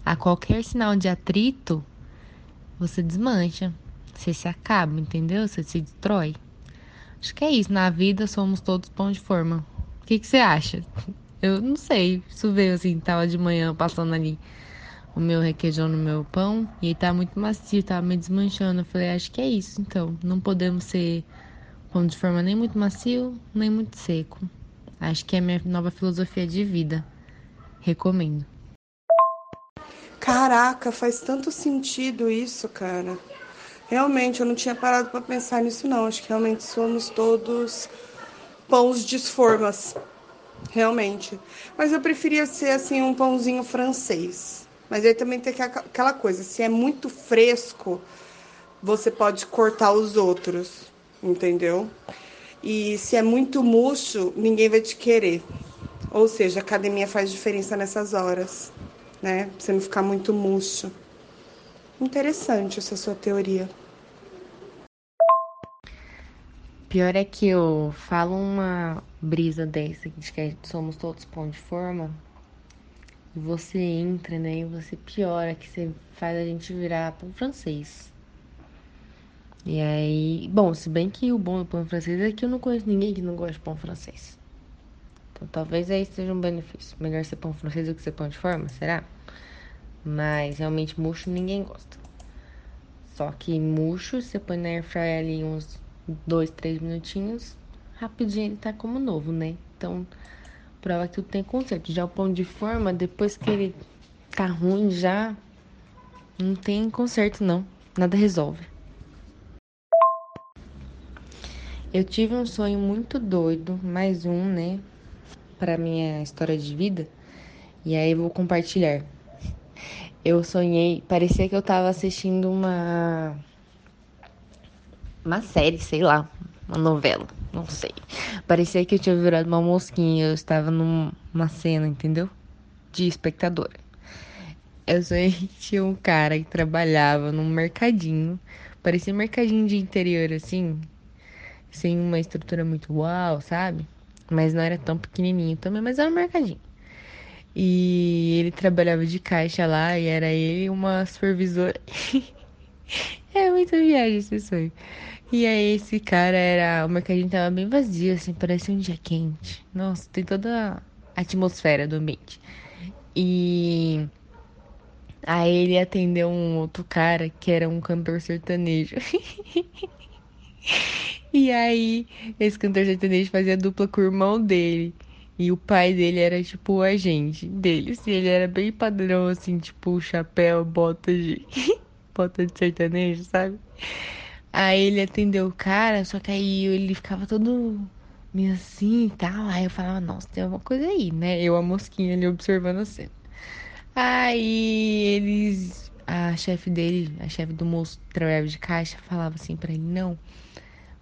a qualquer sinal de atrito, você desmancha. Você se acaba, entendeu? Você se destrói. Acho que é isso. Na vida somos todos pão de forma. O que, que você acha? Eu não sei. Isso veio assim, tava de manhã passando ali o meu requeijão no meu pão e ele tá muito macio, tava me desmanchando. Eu falei, acho que é isso então. Não podemos ser pão de forma nem muito macio, nem muito seco. Acho que é a minha nova filosofia de vida. Recomendo. Caraca, faz tanto sentido isso, cara. Realmente, eu não tinha parado para pensar nisso, não. Acho que realmente somos todos pães disformas. Realmente. Mas eu preferia ser, assim, um pãozinho francês. Mas aí também tem aquela coisa, se é muito fresco, você pode cortar os outros, entendeu? E se é muito murcho, ninguém vai te querer. Ou seja, a academia faz diferença nessas horas, né? Pra você não ficar muito murcho. Interessante essa sua teoria. Pior é que eu falo uma brisa dessa de que somos todos pão de forma e você entra, né? E você piora, que você faz a gente virar pão francês. E aí, bom, se bem que o bom do pão francês é que eu não conheço ninguém que não gosta de pão francês. Então talvez aí seja um benefício. Melhor ser pão francês do que ser pão de forma, será? Mas realmente murcho ninguém gosta. Só que murcho, você põe na airfryer ali uns dois, três minutinhos, rapidinho ele tá como novo, né? Então, prova que tudo tem conserto. Já o pão de forma, depois que ele tá ruim já, não tem conserto não. Nada resolve. Eu tive um sonho muito doido, mais um, né, para minha história de vida. E aí vou compartilhar. Eu sonhei, parecia que eu tava assistindo uma uma série, sei lá, uma novela, não sei. Parecia que eu tinha virado uma mosquinha, eu estava numa cena, entendeu? De espectadora. Eu que <laughs> tinha um cara que trabalhava num mercadinho, parecia um mercadinho de interior assim, sem uma estrutura muito uau, sabe? Mas não era tão pequenininho também, mas era um mercadinho. E ele trabalhava de caixa lá e era ele uma supervisora. <laughs> é muito viagem esse sonho. E aí esse cara era. O mercadinho tava bem vazio, assim, parecia um dia quente. Nossa, tem toda a atmosfera do ambiente. E aí ele atendeu um outro cara que era um cantor sertanejo. <laughs> E aí, esse cantor sertanejo fazia dupla com o irmão dele. E o pai dele era tipo o agente deles. E ele era bem padrão, assim, tipo chapéu, bota de. <laughs> bota de sertanejo, sabe? Aí ele atendeu o cara, só que aí ele ficava todo meio assim e tal. Aí eu falava, nossa, tem alguma coisa aí, né? Eu, a mosquinha ali observando a cena. Aí eles. A chefe dele, a chefe do moço que trabalhava de caixa, falava assim pra ele: não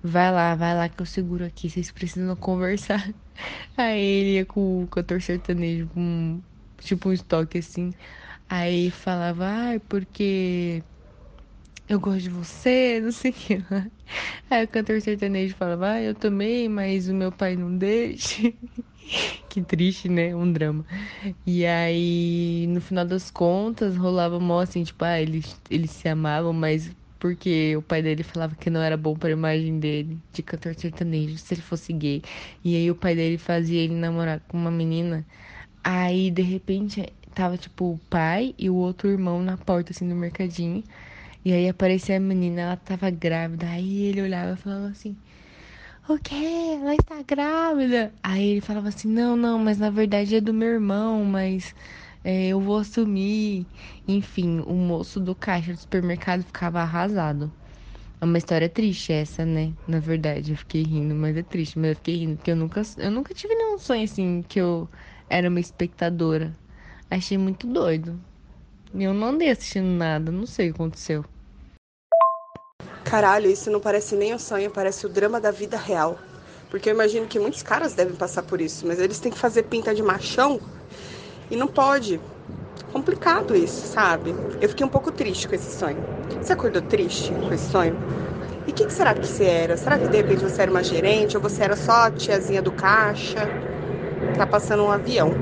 Vai lá, vai lá que eu seguro aqui, vocês precisam conversar. <laughs> Aí ele ia com o cantor sertanejo, com tipo um estoque assim. Aí falava, ai, ah, porque eu gosto de você, não sei o que. Aí o cantor sertanejo falava, ah, eu também, mas o meu pai não deixa. <laughs> que triste, né? Um drama. E aí, no final das contas, rolava mó assim, tipo, ah, eles, eles se amavam, mas porque o pai dele falava que não era bom para a imagem dele de cantor sertanejo se ele fosse gay. E aí o pai dele fazia ele namorar com uma menina. Aí de repente tava tipo o pai e o outro irmão na porta assim do mercadinho. E aí aparecia a menina, ela tava grávida. Aí ele olhava e falava assim: O quê? Ela está grávida? Aí ele falava assim: Não, não, mas na verdade é do meu irmão, mas é, eu vou assumir. Enfim, o moço do caixa do supermercado ficava arrasado. É uma história triste essa, né? Na verdade, eu fiquei rindo, mas é triste, mas eu fiquei rindo porque eu nunca, eu nunca tive nenhum sonho assim que eu era uma espectadora. Achei muito doido. E eu não andei assistindo nada, não sei o que aconteceu. Caralho, isso não parece nem um sonho, parece o drama da vida real. Porque eu imagino que muitos caras devem passar por isso, mas eles têm que fazer pinta de machão e não pode. Complicado isso, sabe? Eu fiquei um pouco triste com esse sonho. Você acordou triste com esse sonho? E o que, que, será que você era? Será que de repente você era uma gerente ou você era só a tiazinha do caixa? Tá passando um avião.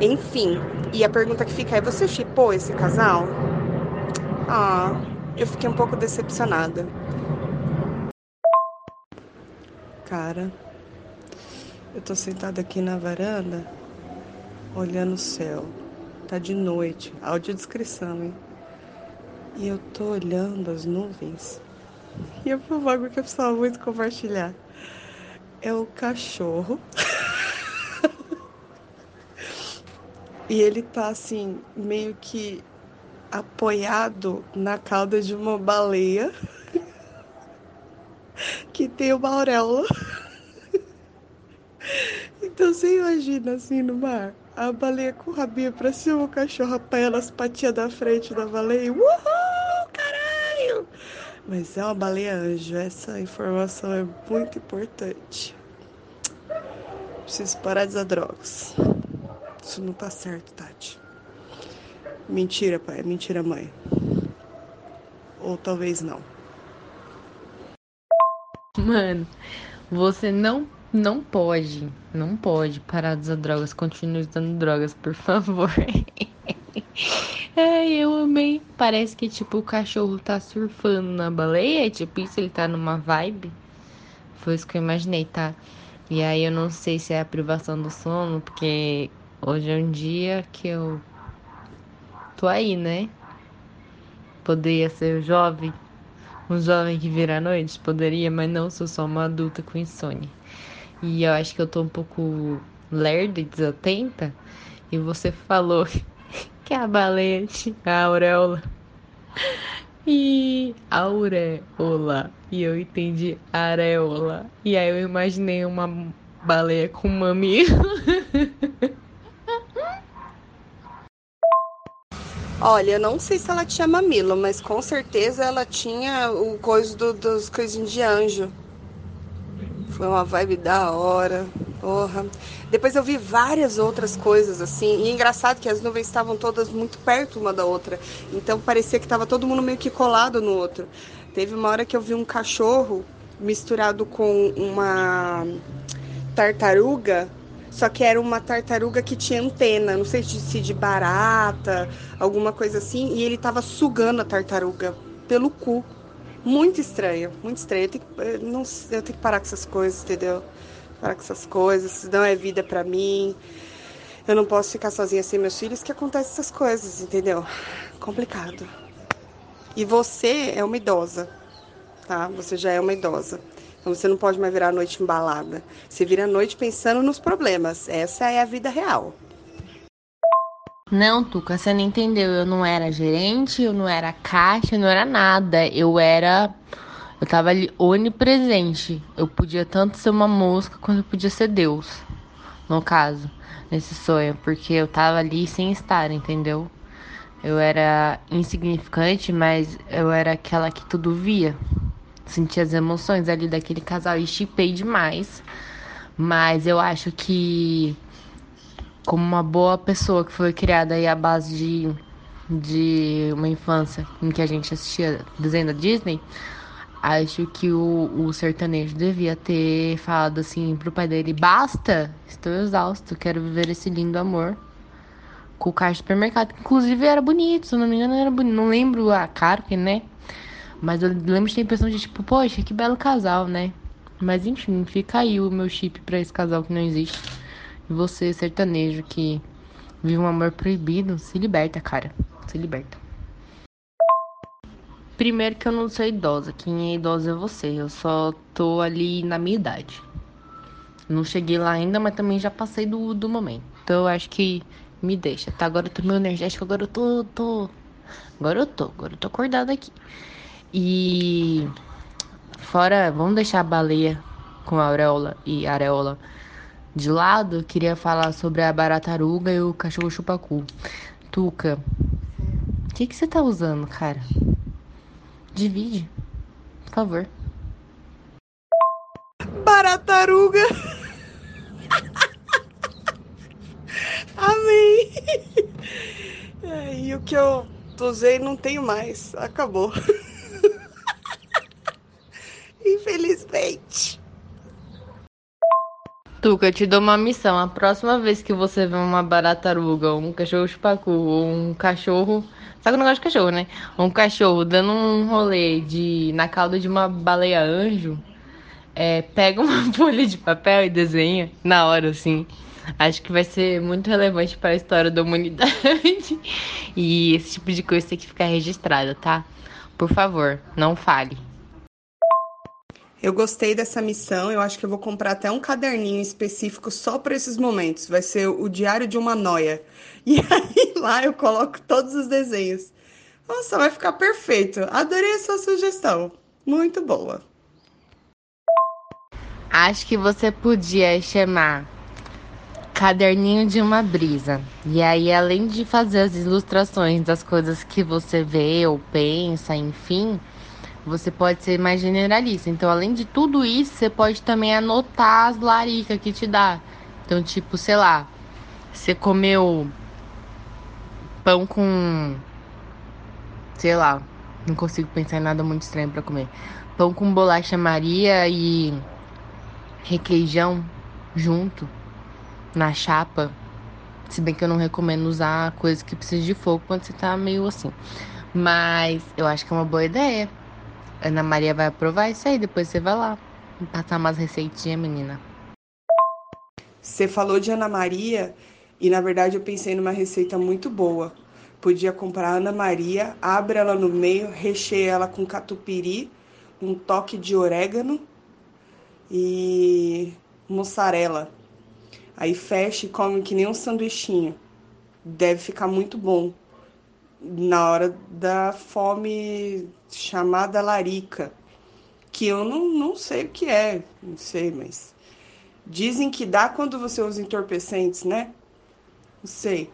Enfim, e a pergunta que fica é: você chipou esse casal? Ah, eu fiquei um pouco decepcionada. Cara, eu tô sentada aqui na varanda olhando o céu. Tá de noite, audiodescrição, hein? E eu tô olhando as nuvens. E eu bagulho que eu precisava muito compartilhar. É o cachorro. <laughs> e ele tá assim, meio que apoiado na cauda de uma baleia <laughs> que tem uma auréola. <laughs> então você imagina assim no mar a baleia com o rabinho pra cima, o cachorro apanhando as patinhas da frente da baleia. Uhul, caralho! Mas é uma baleia anjo, essa informação é muito importante. Preciso parar de usar drogas. Isso não tá certo, Tati. Mentira, pai. Mentira, mãe. Ou talvez não. Mano, você não não pode, não pode parar de usar drogas. Continue usando drogas, por favor. <laughs> Ai, eu amei. Parece que, tipo, o cachorro tá surfando na baleia. Tipo, isso, ele tá numa vibe. Foi isso que eu imaginei, tá? E aí eu não sei se é a privação do sono, porque hoje é um dia que eu tô aí, né? Poderia ser jovem, um jovem que vira à noite, poderia, mas não, sou só uma adulta com insônia. E eu acho que eu tô um pouco lerda e desatenta. E você falou <laughs> que a baleia tinha a auréola. E auréola. E eu entendi areola. E aí eu imaginei uma baleia com mamilo. <laughs> Olha, eu não sei se ela tinha mamilo, mas com certeza ela tinha o coisa do, dos coisinhos de anjo. Foi uma vibe da hora. Porra. Depois eu vi várias outras coisas assim. E engraçado que as nuvens estavam todas muito perto uma da outra. Então parecia que estava todo mundo meio que colado no outro. Teve uma hora que eu vi um cachorro misturado com uma tartaruga. Só que era uma tartaruga que tinha antena, não sei se de barata, alguma coisa assim, e ele estava sugando a tartaruga pelo cu. Muito estranho, muito estranho. Eu tenho, que, não, eu tenho que parar com essas coisas, entendeu? Parar com essas coisas, não é vida para mim. Eu não posso ficar sozinha sem meus filhos, que acontecem essas coisas, entendeu? Complicado. E você é uma idosa, tá? Você já é uma idosa. Então você não pode mais virar a noite embalada. Você vira a noite pensando nos problemas. Essa é a vida real. Não, Tuca, você não entendeu. Eu não era gerente, eu não era caixa, eu não era nada. Eu era. Eu tava ali onipresente. Eu podia tanto ser uma mosca quanto eu podia ser Deus. No caso, nesse sonho. Porque eu tava ali sem estar, entendeu? Eu era insignificante, mas eu era aquela que tudo via. Sentia as emoções ali daquele casal e chipei demais. Mas eu acho que como uma boa pessoa que foi criada aí à base de, de uma infância em que a gente assistia desenho da Disney, acho que o, o sertanejo devia ter falado assim pro pai dele: basta, estou exausto, quero viver esse lindo amor. Com o caixa do supermercado, que inclusive era bonito, se não me engano, era bonito. Não lembro a cara, né? Mas eu lembro de ter a impressão de tipo, poxa, que belo casal, né? Mas enfim, fica aí o meu chip pra esse casal que não existe. Você, sertanejo, que vive um amor proibido, se liberta, cara. Se liberta. Primeiro que eu não sou idosa. Quem é idosa é você. Eu só tô ali na minha idade. Não cheguei lá ainda, mas também já passei do, do momento. Então eu acho que me deixa, tá? Agora eu tô meio energético, agora eu tô, tô. Agora eu tô, agora eu tô acordada aqui. E. Fora, vamos deixar a baleia com a auréola e areola de lado, queria falar sobre a barataruga e o cachorro chupacu. Tuca, o que, que você tá usando, cara? Divide, por favor. Barataruga. <laughs> Amém. E o que eu usei não tenho mais. Acabou. Infelizmente. Tuca, eu te dou uma missão. A próxima vez que você vê uma barataruga, um cachorro chupacu, um cachorro. Sabe o negócio de cachorro, né? Um cachorro dando um rolê de na cauda de uma baleia anjo. É, pega uma <laughs> folha de papel e desenha na hora, assim. Acho que vai ser muito relevante para a história da humanidade. <laughs> e esse tipo de coisa tem que ficar registrada, tá? Por favor, não fale. Eu gostei dessa missão, eu acho que eu vou comprar até um caderninho específico só para esses momentos. Vai ser o Diário de uma Noia. <laughs> E aí lá eu coloco todos os desenhos. Nossa, vai ficar perfeito. Adorei sua sugestão. Muito boa. Acho que você podia chamar Caderninho de uma Brisa. E aí, além de fazer as ilustrações das coisas que você vê ou pensa, enfim você pode ser mais generalista. Então, além de tudo isso, você pode também anotar as laricas que te dá. Então, tipo, sei lá, você comeu pão com. Sei lá, não consigo pensar em nada muito estranho para comer. pão com bolacha Maria e requeijão junto na chapa. Se bem que eu não recomendo usar coisas que precisam de fogo quando você tá meio assim. Mas eu acho que é uma boa ideia. Ana Maria vai aprovar isso aí, depois você vai lá. Passar umas receitinhas, menina. Você falou de Ana Maria e na verdade eu pensei numa receita muito boa. Podia comprar Ana Maria, abre ela no meio, recheia ela com catupiry, um toque de orégano e mussarela. Aí fecha e come que nem um sanduichinho. Deve ficar muito bom. Na hora da fome chamada larica, que eu não, não sei o que é, não sei, mas dizem que dá quando você usa entorpecentes, né? Não sei.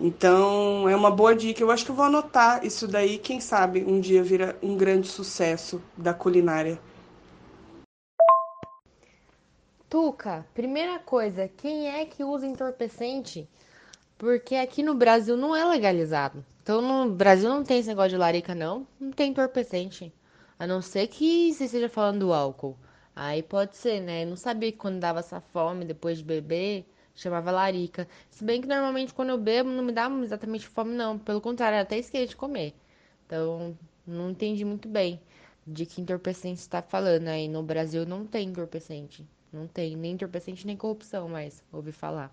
Então, é uma boa dica. Eu acho que eu vou anotar isso daí. Quem sabe um dia vira um grande sucesso da culinária. Tuca, primeira coisa, quem é que usa entorpecente? Porque aqui no Brasil não é legalizado. Então, no Brasil não tem esse negócio de larica, não. Não tem entorpecente. A não ser que você esteja falando do álcool. Aí pode ser, né? Eu não sabia que quando dava essa fome depois de beber chamava larica. Se bem que normalmente quando eu bebo não me dá exatamente fome, não. Pelo contrário, até esqueci de comer. Então, não entendi muito bem de que entorpecente está falando. Aí no Brasil não tem entorpecente. Não tem nem entorpecente nem corrupção, mas ouvi falar.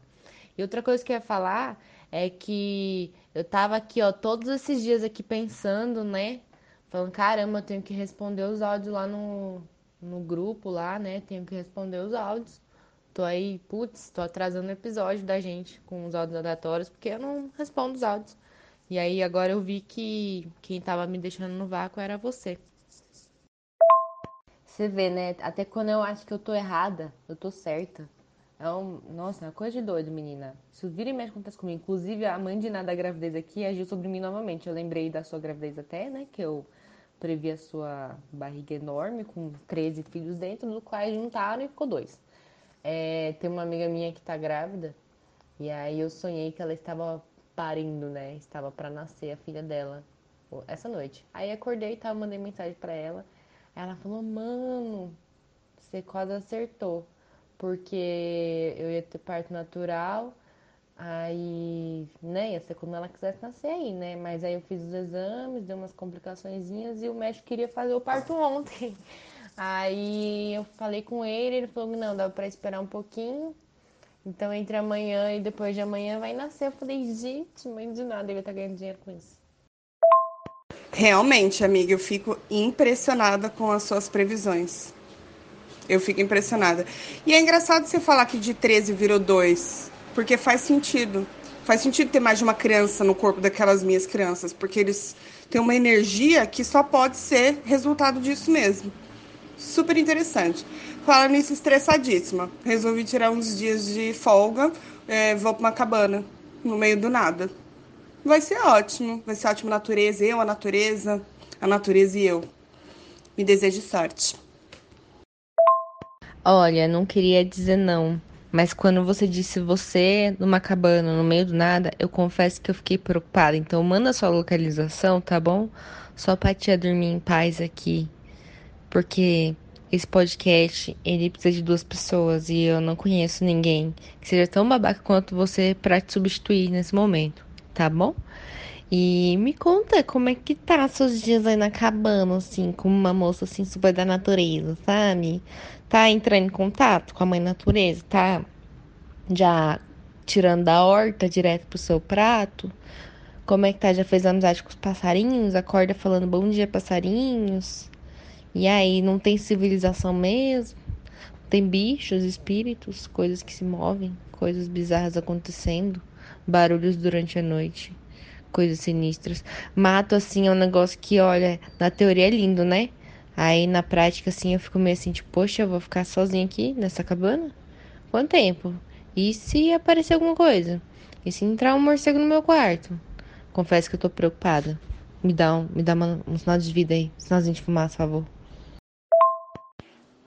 E outra coisa que eu ia falar é que eu tava aqui, ó, todos esses dias aqui pensando, né? Falando, caramba, eu tenho que responder os áudios lá no, no grupo lá, né? Tenho que responder os áudios. Tô aí, putz, tô atrasando o episódio da gente com os áudios aleatórios, porque eu não respondo os áudios. E aí agora eu vi que quem tava me deixando no vácuo era você. Você vê, né? Até quando eu acho que eu tô errada, eu tô certa. É um... Nossa, é uma coisa de doido, menina. Se vira e mexe acontece comigo. Inclusive, a mãe de nada da gravidez aqui agiu sobre mim novamente. Eu lembrei da sua gravidez até, né? Que eu previ a sua barriga enorme, com 13 filhos dentro, do quais juntaram e ficou dois. É, tem uma amiga minha que tá grávida, e aí eu sonhei que ela estava parindo, né? Estava para nascer a filha dela essa noite. Aí acordei e tava, mandei mensagem para ela. Ela falou: "Mano, você quase acertou, porque eu ia ter parto natural, aí, né, ia ser como ela quisesse nascer aí, né? Mas aí eu fiz os exames, deu umas complicaçõezinhas e o médico queria fazer o parto ontem. <laughs> Aí eu falei com ele, ele falou que não, dá pra esperar um pouquinho. Então entre amanhã e depois de amanhã vai nascer. Eu falei, gente, mãe de nada, ele tá ganhando dinheiro com isso. Realmente, amiga, eu fico impressionada com as suas previsões. Eu fico impressionada. E é engraçado você falar que de 13 virou 2, porque faz sentido. Faz sentido ter mais de uma criança no corpo daquelas minhas crianças, porque eles têm uma energia que só pode ser resultado disso mesmo super interessante. Falando nisso, estressadíssima. Resolvi tirar uns dias de folga, é, vou para uma cabana, no meio do nada. Vai ser ótimo, vai ser ótimo natureza, eu, a natureza, a natureza e eu. Me desejo sorte. Olha, não queria dizer não, mas quando você disse você numa cabana, no meio do nada, eu confesso que eu fiquei preocupada. Então manda sua localização, tá bom? Só pra tia dormir em paz aqui porque esse podcast ele precisa de duas pessoas e eu não conheço ninguém que seja tão babaca quanto você para te substituir nesse momento, tá bom? E me conta como é que tá seus dias aí na cabana, assim, como uma moça assim super da natureza, sabe? Tá entrando em contato com a mãe natureza, tá já tirando da horta direto pro seu prato? Como é que tá? Já fez amizade com os passarinhos? Acorda falando bom dia, passarinhos? E aí não tem civilização mesmo. Tem bichos, espíritos, coisas que se movem, coisas bizarras acontecendo, barulhos durante a noite, coisas sinistras. Mato assim é um negócio que, olha, na teoria é lindo, né? Aí na prática assim eu fico meio assim, tipo, poxa, eu vou ficar sozinha aqui nessa cabana? Quanto tempo? E se aparecer alguma coisa? E se entrar um morcego no meu quarto? Confesso que eu tô preocupada. Me dá um, me dá uma, um sinal de vida aí, sinalzinho de fumaça, por favor.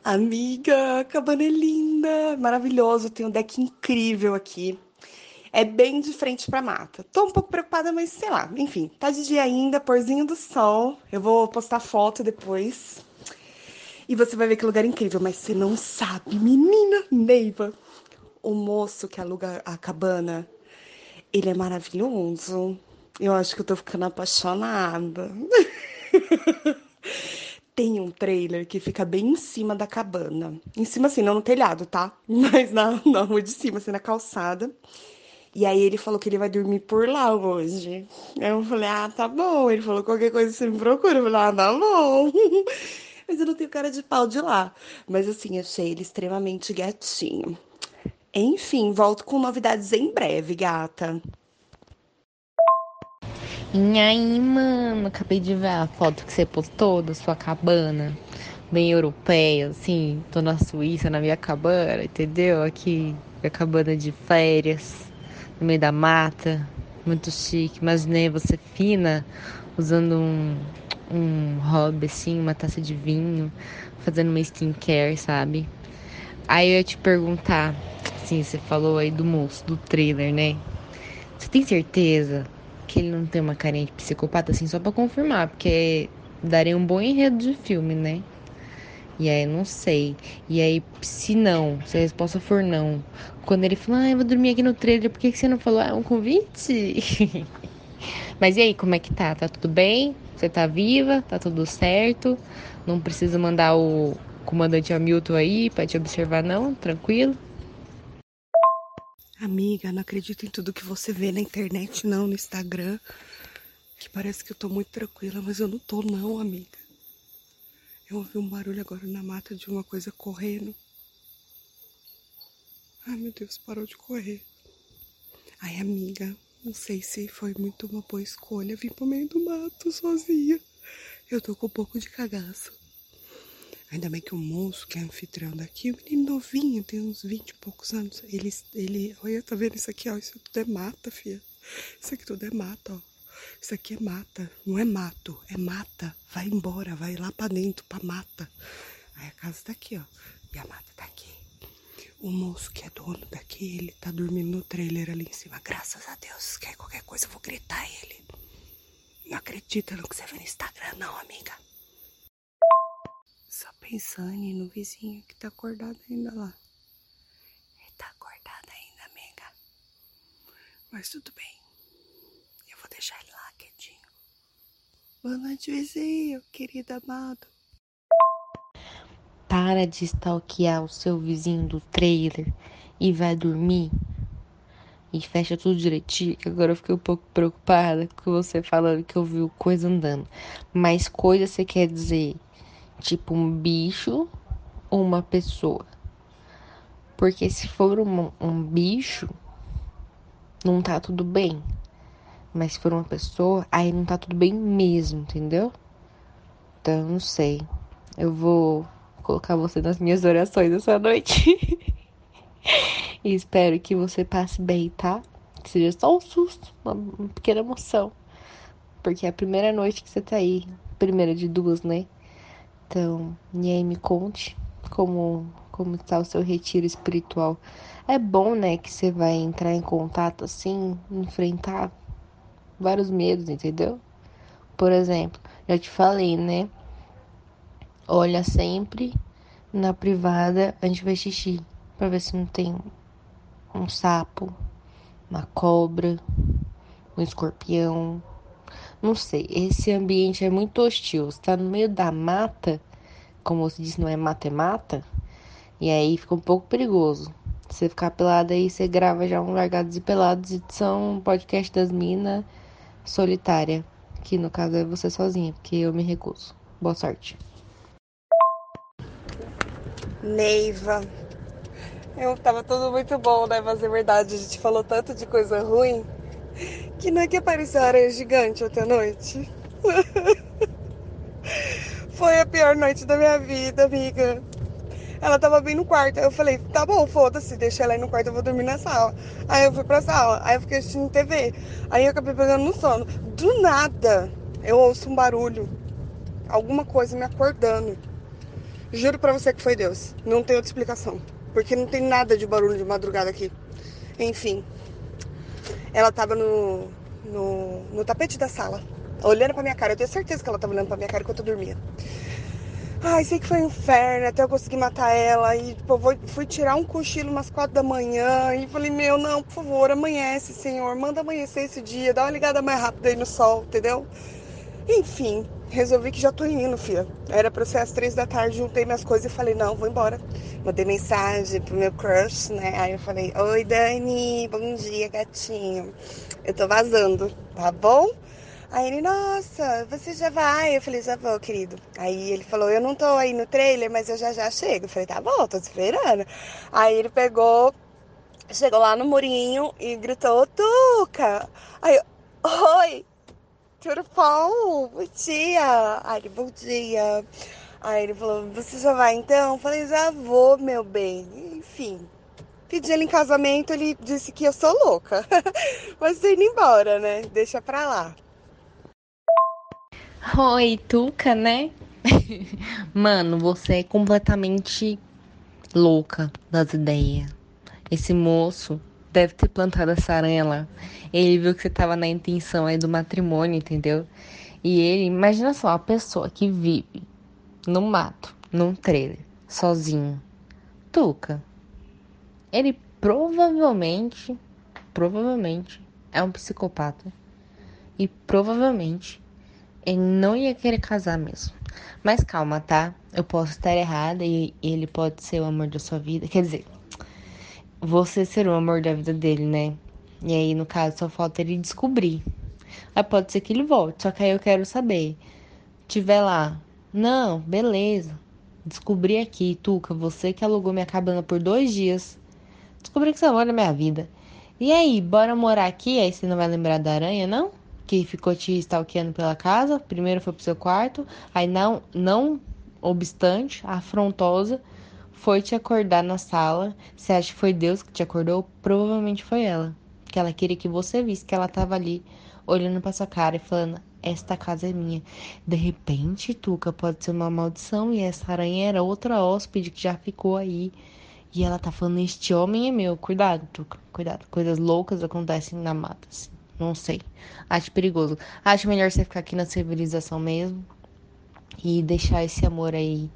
Amiga, a cabana é linda, maravilhoso, tem um deck incrível aqui. É bem de frente pra mata. Tô um pouco preocupada, mas sei lá, enfim, tá de dia ainda, porzinho do sol. Eu vou postar foto depois. E você vai ver que lugar incrível, mas você não sabe, menina Neiva. O moço que aluga a cabana, ele é maravilhoso. Eu acho que eu tô ficando apaixonada. <laughs> Tem um trailer que fica bem em cima da cabana. Em cima, assim, não no telhado, tá? <laughs> Mas na, na rua de cima, assim, na calçada. E aí ele falou que ele vai dormir por lá hoje. Aí eu falei, ah, tá bom. Ele falou, qualquer coisa você me procura. Eu falei, ah, tá bom. <laughs> Mas eu não tenho cara de pau de lá. Mas assim, achei ele extremamente gatinho. Enfim, volto com novidades em breve, gata. E aí, mano, acabei de ver a foto que você postou da sua cabana. Bem europeia, assim. Tô na Suíça, na minha cabana, entendeu? Aqui, minha cabana de férias, no meio da mata. Muito chique. Imaginei você fina, usando um, um hobby, assim, uma taça de vinho, fazendo uma skincare, sabe? Aí eu ia te perguntar, assim, você falou aí do moço, do trailer, né? Você tem certeza que ele não tem uma carinha de psicopata, assim, só pra confirmar, porque daria um bom enredo de filme, né? E aí, não sei. E aí, se não, se a resposta for não, quando ele falou, ah, eu vou dormir aqui no trailer, por que, que você não falou, ah, é um convite? <laughs> Mas e aí, como é que tá? Tá tudo bem? Você tá viva? Tá tudo certo? Não precisa mandar o comandante Hamilton aí pra te observar, não? Tranquilo? Amiga, não acredito em tudo que você vê na internet, não, no Instagram. Que parece que eu tô muito tranquila, mas eu não tô, não, amiga. Eu ouvi um barulho agora na mata de uma coisa correndo. Ai, meu Deus, parou de correr. Ai, amiga, não sei se foi muito uma boa escolha vir pro meio do mato sozinha. Eu tô com um pouco de cagaço. Ainda bem que o moço, que é anfitrião daqui, o menino novinho, tem uns 20 e poucos anos. Ele, ele, olha, tá vendo isso aqui, ó? Isso tudo é mata, filha. Isso aqui tudo é mata, ó. Isso aqui é mata, não é mato, é mata. Vai embora, vai lá pra dentro, pra mata. Aí a casa tá aqui, ó. E a mata tá aqui. O moço que é dono daqui, ele tá dormindo no trailer ali em cima. Graças a Deus, quer qualquer coisa, eu vou gritar ele. Não acredita no que você vê no Instagram, não, amiga. Só pensando no vizinho que tá acordado ainda lá. Ele tá acordado ainda, amiga. Mas tudo bem. Eu vou deixar ele lá quietinho. Boa noite, vizinho, querido amado. Para de stalkear o seu vizinho do trailer e vai dormir. E fecha tudo direitinho, que agora eu fiquei um pouco preocupada com você falando que eu vi coisa andando. Mas coisa você quer dizer tipo um bicho ou uma pessoa. Porque se for um, um bicho, não tá tudo bem. Mas se for uma pessoa, aí não tá tudo bem mesmo, entendeu? Então, não sei. Eu vou colocar você nas minhas orações essa noite. <laughs> e espero que você passe bem, tá? Que seja só um susto, uma, uma pequena emoção. Porque é a primeira noite que você tá aí. Primeira de duas, né? Então, e aí me conte como como está o seu retiro espiritual. É bom, né, que você vai entrar em contato assim, enfrentar vários medos, entendeu? Por exemplo, já te falei, né? Olha sempre na privada antes de ver xixi, para ver se não tem um sapo, uma cobra, um escorpião, não sei, esse ambiente é muito hostil. Você tá no meio da mata, como você disse, não é mata, é mata. E aí fica um pouco perigoso. Você ficar pelado aí, você grava já um Largados e Pelados, edição podcast das minas solitária. Que no caso é você sozinha, porque eu me recuso. Boa sorte. Neiva. Eu tava tudo muito bom, né? Mas é verdade, a gente falou tanto de coisa ruim que não é que apareceu areia gigante ontem à noite. <laughs> Foi a pior noite da minha vida, amiga. Ela tava bem no quarto. Aí eu falei, tá bom, foda-se, deixa ela aí no quarto, eu vou dormir na sala. Aí eu fui pra sala, aí eu fiquei assistindo TV. Aí eu acabei pegando no sono. Do nada, eu ouço um barulho. Alguma coisa me acordando. Juro pra você que foi Deus. Não tem outra explicação. Porque não tem nada de barulho de madrugada aqui. Enfim, ela tava no, no, no tapete da sala, olhando pra minha cara. Eu tenho certeza que ela tava olhando pra minha cara enquanto eu dormia. Ai, sei que foi um inferno até eu conseguir matar ela. E, tipo, eu fui tirar um cochilo umas quatro da manhã. E falei, meu, não, por favor, amanhece, senhor. Manda amanhecer esse dia. Dá uma ligada mais rápida aí no sol, entendeu? Enfim, resolvi que já tô indo, filha. Era pra ser às três da tarde, juntei minhas coisas e falei, não, vou embora. Mandei mensagem pro meu crush, né? Aí eu falei, oi, Dani, bom dia, gatinho. Eu tô vazando, tá bom? Aí ele, nossa, você já vai? Eu falei, já vou, querido. Aí ele falou, eu não tô aí no trailer, mas eu já já chego. Eu falei, tá bom, tô esperando. Aí ele pegou, chegou lá no murinho e gritou, Tuca! Aí eu, oi, tudo bom? Bom dia. Aí ele, bom dia. Aí ele falou, você já vai então? Eu falei, já vou, meu bem. Enfim, pedi ele em casamento, ele disse que eu sou louca. <laughs> Mas tô indo embora, né? Deixa pra lá. Oi, Tuca, né? <laughs> Mano, você é completamente louca das ideias. Esse moço deve ter plantado essa aranha lá. Ele viu que você tava na intenção aí do matrimônio, entendeu? E ele, imagina só, a pessoa que vive no mato, num trailer, sozinho. Tuca. Ele provavelmente, provavelmente é um psicopata. E provavelmente ele não ia querer casar mesmo. Mas calma, tá? Eu posso estar errada e ele pode ser o amor da sua vida. Quer dizer, você ser o amor da vida dele, né? E aí, no caso, só falta ele descobrir. Aí pode ser que ele volte. Só que aí eu quero saber. Tiver lá. Não, beleza. Descobri aqui, Tuca, você que alugou minha cabana por dois dias. Descobri que você é amor da minha vida. E aí, bora morar aqui? Aí você não vai lembrar da aranha, não? Que ficou te stalkeando pela casa. Primeiro foi pro seu quarto, aí não, não obstante, afrontosa, foi te acordar na sala. Você acha que foi Deus que te acordou? Provavelmente foi ela. Que ela queria que você visse que ela tava ali olhando pra sua cara e falando: Esta casa é minha. De repente, Tuca, pode ser uma maldição e essa aranha era outra hóspede que já ficou aí. E ela tá falando: Este homem é meu. Cuidado, Tuca, cuidado. Coisas loucas acontecem na mata, assim. Não sei. Acho perigoso. Acho melhor você ficar aqui na civilização mesmo. E deixar esse amor aí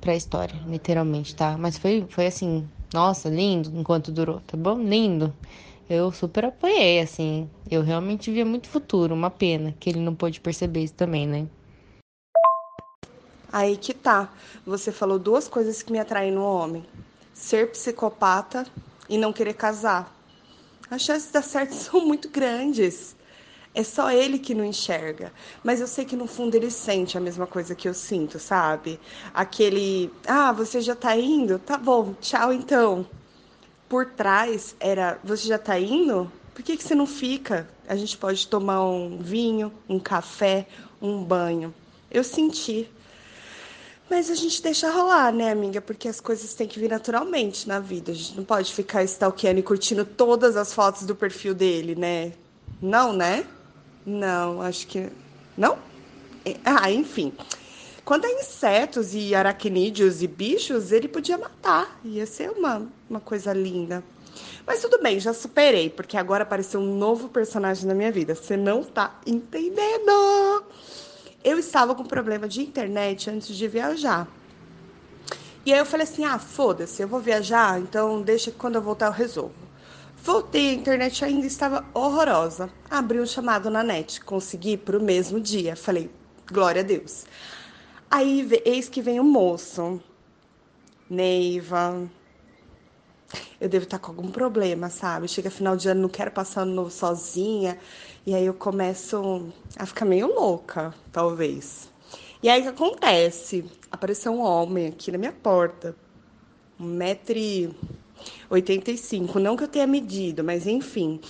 pra história, literalmente, tá? Mas foi, foi assim, nossa, lindo enquanto durou, tá bom? Lindo. Eu super apoiei, assim. Eu realmente via muito futuro. Uma pena que ele não pôde perceber isso também, né? Aí que tá. Você falou duas coisas que me atraem no homem: ser psicopata e não querer casar. As chances de dar certo <laughs> são muito grandes. É só ele que não enxerga. Mas eu sei que no fundo ele sente a mesma coisa que eu sinto, sabe? Aquele, ah, você já tá indo? Tá bom, tchau então. Por trás era, você já tá indo? Por que, que você não fica? A gente pode tomar um vinho, um café, um banho. Eu senti. Mas a gente deixa rolar, né, amiga? Porque as coisas têm que vir naturalmente na vida. A gente não pode ficar stalkeando e curtindo todas as fotos do perfil dele, né? Não, né? Não, acho que. Não? Ah, enfim. Quando é insetos e aracnídeos e bichos, ele podia matar. Ia ser uma, uma coisa linda. Mas tudo bem, já superei, porque agora apareceu um novo personagem na minha vida. Você não tá entendendo! Eu estava com problema de internet antes de viajar. E aí eu falei assim: ah, foda-se, eu vou viajar, então deixa que quando eu voltar eu resolvo. Voltei, a internet ainda estava horrorosa. Abri um chamado na net, consegui para o mesmo dia. Falei, glória a Deus. Aí eis que vem o moço. Neiva. Eu devo estar com algum problema, sabe? Chega final de ano, não quero passar ano novo sozinha. E aí eu começo a ficar meio louca, talvez. E aí o que acontece? Apareceu um homem aqui na minha porta, 1,85m. Não que eu tenha medido, mas enfim.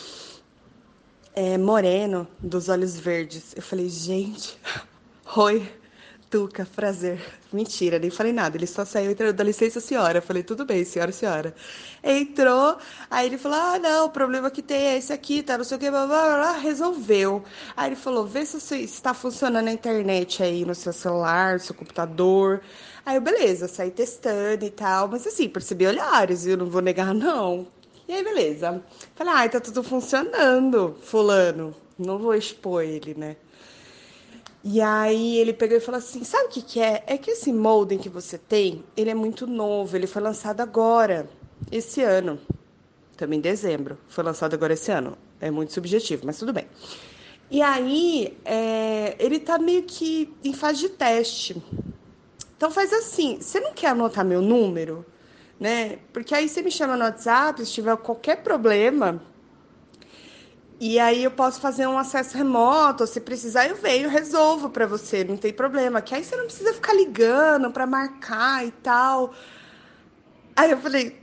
É, moreno, dos olhos verdes. Eu falei, gente, <laughs> oi. Tuca, prazer. Mentira, nem falei nada. Ele só saiu e entrou, dá licença, senhora. Eu falei, tudo bem, senhora, senhora. Entrou, aí ele falou: ah, não, o problema que tem é esse aqui, tá, não sei o que, blá, blá, blá, resolveu. Aí ele falou: vê se está funcionando a internet aí no seu celular, no seu computador. Aí eu, beleza, saí testando e tal, mas assim, percebi olhares, eu não vou negar, não. E aí, beleza. Falei, ai, tá tudo funcionando, fulano. Não vou expor ele, né? E aí ele pegou e falou assim: sabe o que, que é? É que esse modem que você tem, ele é muito novo, ele foi lançado agora, esse ano. Também em dezembro. Foi lançado agora esse ano. É muito subjetivo, mas tudo bem. E aí, é, ele tá meio que em fase de teste. Então faz assim, você não quer anotar meu número? Né? Porque aí você me chama no WhatsApp, se tiver qualquer problema, e aí eu posso fazer um acesso remoto, se precisar eu venho, resolvo para você, não tem problema. Que aí você não precisa ficar ligando para marcar e tal. Aí eu falei,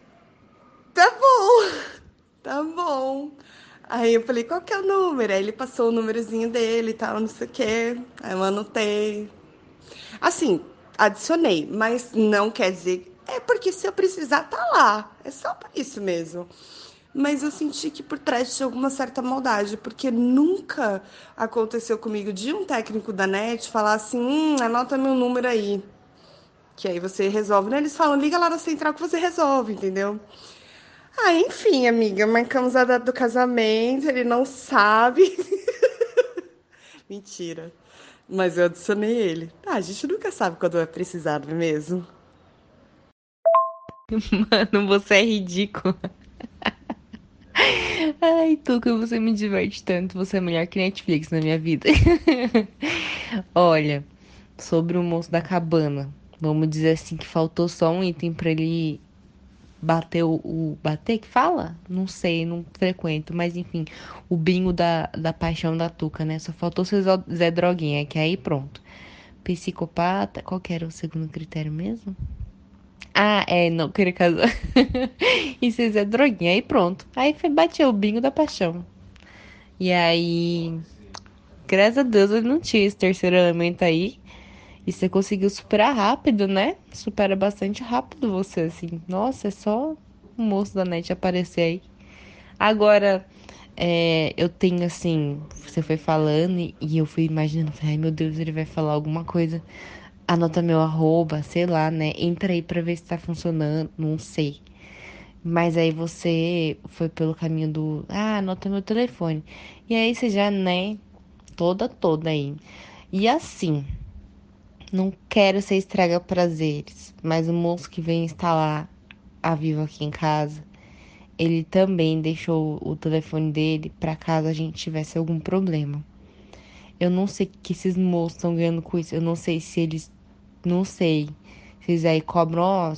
tá bom, <laughs> tá bom. Aí eu falei, qual que é o número? Aí ele passou o númerozinho dele e tal, não sei o quê. Aí eu anotei. Assim, adicionei, mas não quer dizer. É porque se eu precisar, tá lá. É só por isso mesmo mas eu senti que por trás tinha alguma certa maldade, porque nunca aconteceu comigo de um técnico da net falar assim: hum, anota meu número aí. Que aí você resolve. Né? Eles falam: liga lá na central que você resolve, entendeu? Ah, enfim, amiga, marcamos a data do casamento, ele não sabe. <laughs> Mentira. Mas eu adicionei ele. Ah, a gente nunca sabe quando vai precisar, não é mesmo? <laughs> Mano, você é ridículo. Ai, Tuca, você me diverte tanto. Você é melhor que Netflix na minha vida. <laughs> Olha, sobre o moço da cabana. Vamos dizer assim que faltou só um item para ele bater o, o, Bater que fala? Não sei, não frequento. Mas enfim, o bingo da, da paixão da Tuca, né? Só faltou ser Zé Droguinha, que aí pronto. Psicopata. Qual que era o segundo critério mesmo? Ah, é, não querer casar. e vocês <laughs> é droguinha. Aí pronto. Aí foi bater o bingo da paixão. E aí, graças a Deus, ele não tinha esse terceiro elemento aí. E você conseguiu superar rápido, né? Supera bastante rápido você, assim. Nossa, é só o moço da net aparecer aí. Agora, é, eu tenho assim, você foi falando e, e eu fui imaginando, ai meu Deus, ele vai falar alguma coisa anota meu arroba, sei lá, né? Entra aí pra ver se tá funcionando, não sei. Mas aí você foi pelo caminho do, ah, anota meu telefone. E aí você já, né, toda, toda aí. E assim, não quero ser estraga prazeres, mas o moço que vem instalar a Vivo aqui em casa, ele também deixou o telefone dele para caso a gente tivesse algum problema. Eu não sei o que esses moços estão ganhando com isso. Eu não sei se eles. Não sei. Se eles aí cobram, ó,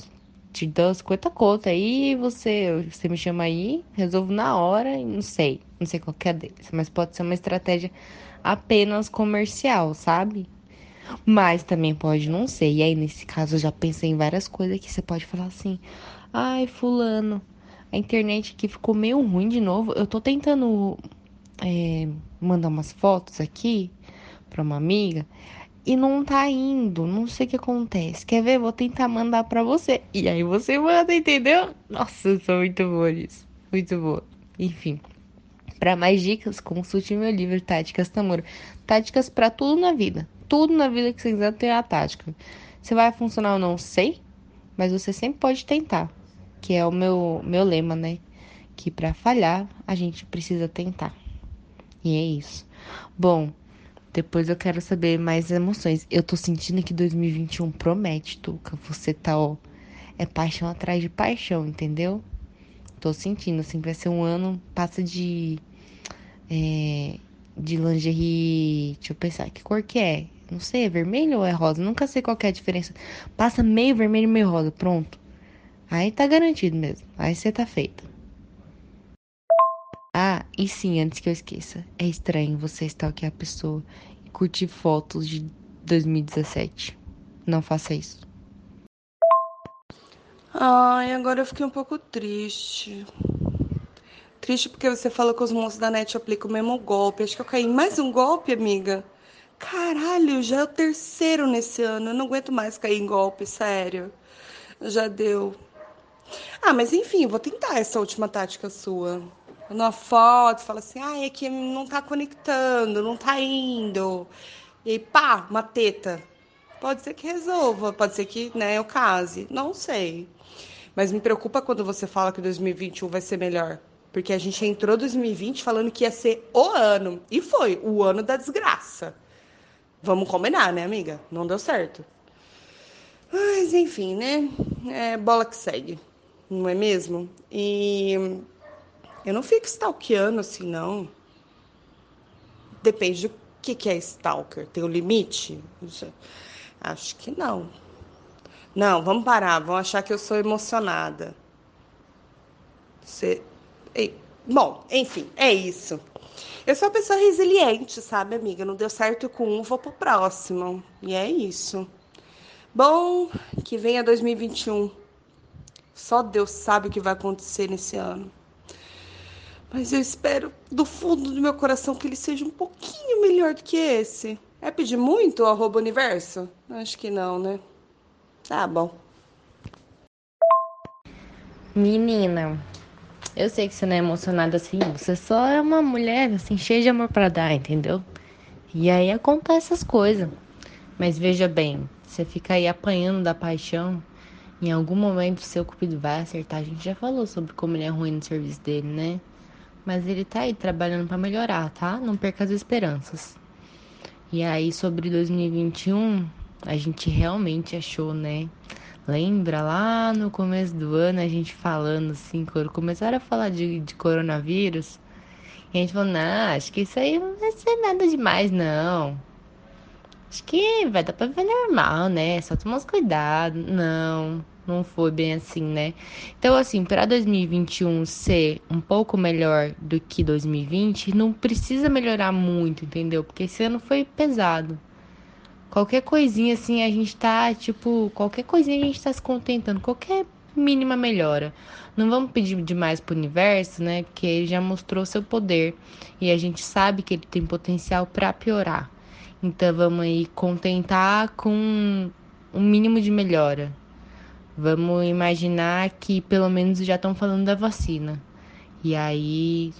te dão 50 contas aí, você, você me chama aí, resolvo na hora, não sei. Não sei qual que é deles. Mas pode ser uma estratégia apenas comercial, sabe? Mas também pode não ser. E aí, nesse caso, eu já pensei em várias coisas que você pode falar assim. Ai, fulano, a internet aqui ficou meio ruim de novo. Eu tô tentando é, mandar umas fotos aqui para uma amiga e não tá indo, não sei o que acontece. Quer ver? Vou tentar mandar para você. E aí você manda, entendeu? Nossa, eu sou muito boa nisso. Muito boa. Enfim. Para mais dicas, consulte meu livro Táticas Tamuro. Táticas para tudo na vida. Tudo na vida que você quiser ter a tática. Se vai funcionar eu não sei, mas você sempre pode tentar. Que é o meu, meu lema, né? Que para falhar, a gente precisa tentar. E é isso. Bom, depois eu quero saber mais emoções. Eu tô sentindo que 2021 promete, Tuca. Você tá, ó. É paixão atrás de paixão, entendeu? Tô sentindo, assim, vai ser um ano. Passa de. É, de lingerie. Deixa eu pensar, que cor que é? Não sei, é vermelho ou é rosa? Nunca sei qual é a diferença. Passa meio vermelho meio rosa, pronto. Aí tá garantido mesmo. Aí você tá feita. Ah, e sim, antes que eu esqueça, é estranho você stalkear a pessoa e curtir fotos de 2017. Não faça isso. Ai, agora eu fiquei um pouco triste. Triste porque você falou que os moços da net aplicam o mesmo golpe. Acho que eu caí em mais um golpe, amiga. Caralho, já é o terceiro nesse ano. Eu não aguento mais cair em golpe, sério. Já deu. Ah, mas enfim, vou tentar essa última tática sua numa foto, fala assim, ah, é que não tá conectando, não tá indo. E aí, pá, uma teta. Pode ser que resolva, pode ser que, né, eu case. Não sei. Mas me preocupa quando você fala que 2021 vai ser melhor. Porque a gente entrou 2020 falando que ia ser o ano. E foi, o ano da desgraça. vamos combinar, né, amiga? Não deu certo. Mas enfim, né? É bola que segue, não é mesmo? E eu não fico stalkeando assim, não. Depende do que, que é stalker. Tem o um limite? Acho que não. Não, vamos parar. Vão achar que eu sou emocionada. Você... Bom, enfim, é isso. Eu sou uma pessoa resiliente, sabe, amiga? Não deu certo com um, vou pro próximo. E é isso. Bom, que venha 2021. Só Deus sabe o que vai acontecer nesse ano. Mas eu espero do fundo do meu coração que ele seja um pouquinho melhor do que esse. É pedir muito o arroba universo? Acho que não, né? Tá bom. Menina, eu sei que você não é emocionada assim, você só é uma mulher assim cheia de amor para dar, entendeu? E aí acontece essas coisas. Mas veja bem, você fica aí apanhando da paixão, em algum momento seu cupido vai acertar. A gente já falou sobre como ele é ruim no serviço dele, né? Mas ele tá aí trabalhando para melhorar, tá? Não perca as esperanças. E aí sobre 2021, a gente realmente achou, né? Lembra lá no começo do ano a gente falando assim, quando começaram a falar de, de coronavírus? E a gente falou, não, acho que isso aí não vai ser nada demais, não. Acho que vai dar pra ver normal, né? Só tomar uns cuidados. Não, não foi bem assim, né? Então, assim, para 2021 ser um pouco melhor do que 2020, não precisa melhorar muito, entendeu? Porque esse ano foi pesado. Qualquer coisinha assim, a gente tá, tipo, qualquer coisinha a gente tá se contentando, qualquer mínima melhora. Não vamos pedir demais pro universo, né? Porque ele já mostrou seu poder e a gente sabe que ele tem potencial para piorar. Então vamos aí contentar com um mínimo de melhora. Vamos imaginar que pelo menos já estão falando da vacina. E aí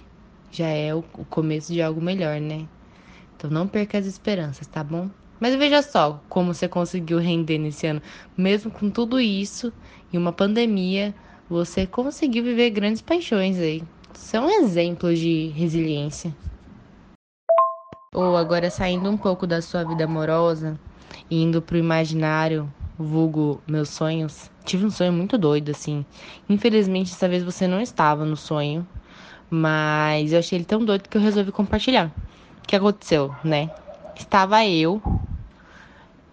já é o começo de algo melhor, né? Então não perca as esperanças, tá bom? Mas veja só como você conseguiu render nesse ano. Mesmo com tudo isso e uma pandemia, você conseguiu viver grandes paixões aí. Isso é um exemplo de resiliência. Ou agora saindo um pouco da sua vida amorosa, indo pro imaginário, vulgo meus sonhos. Tive um sonho muito doido, assim. Infelizmente, dessa vez você não estava no sonho, mas eu achei ele tão doido que eu resolvi compartilhar. O que aconteceu, né? Estava eu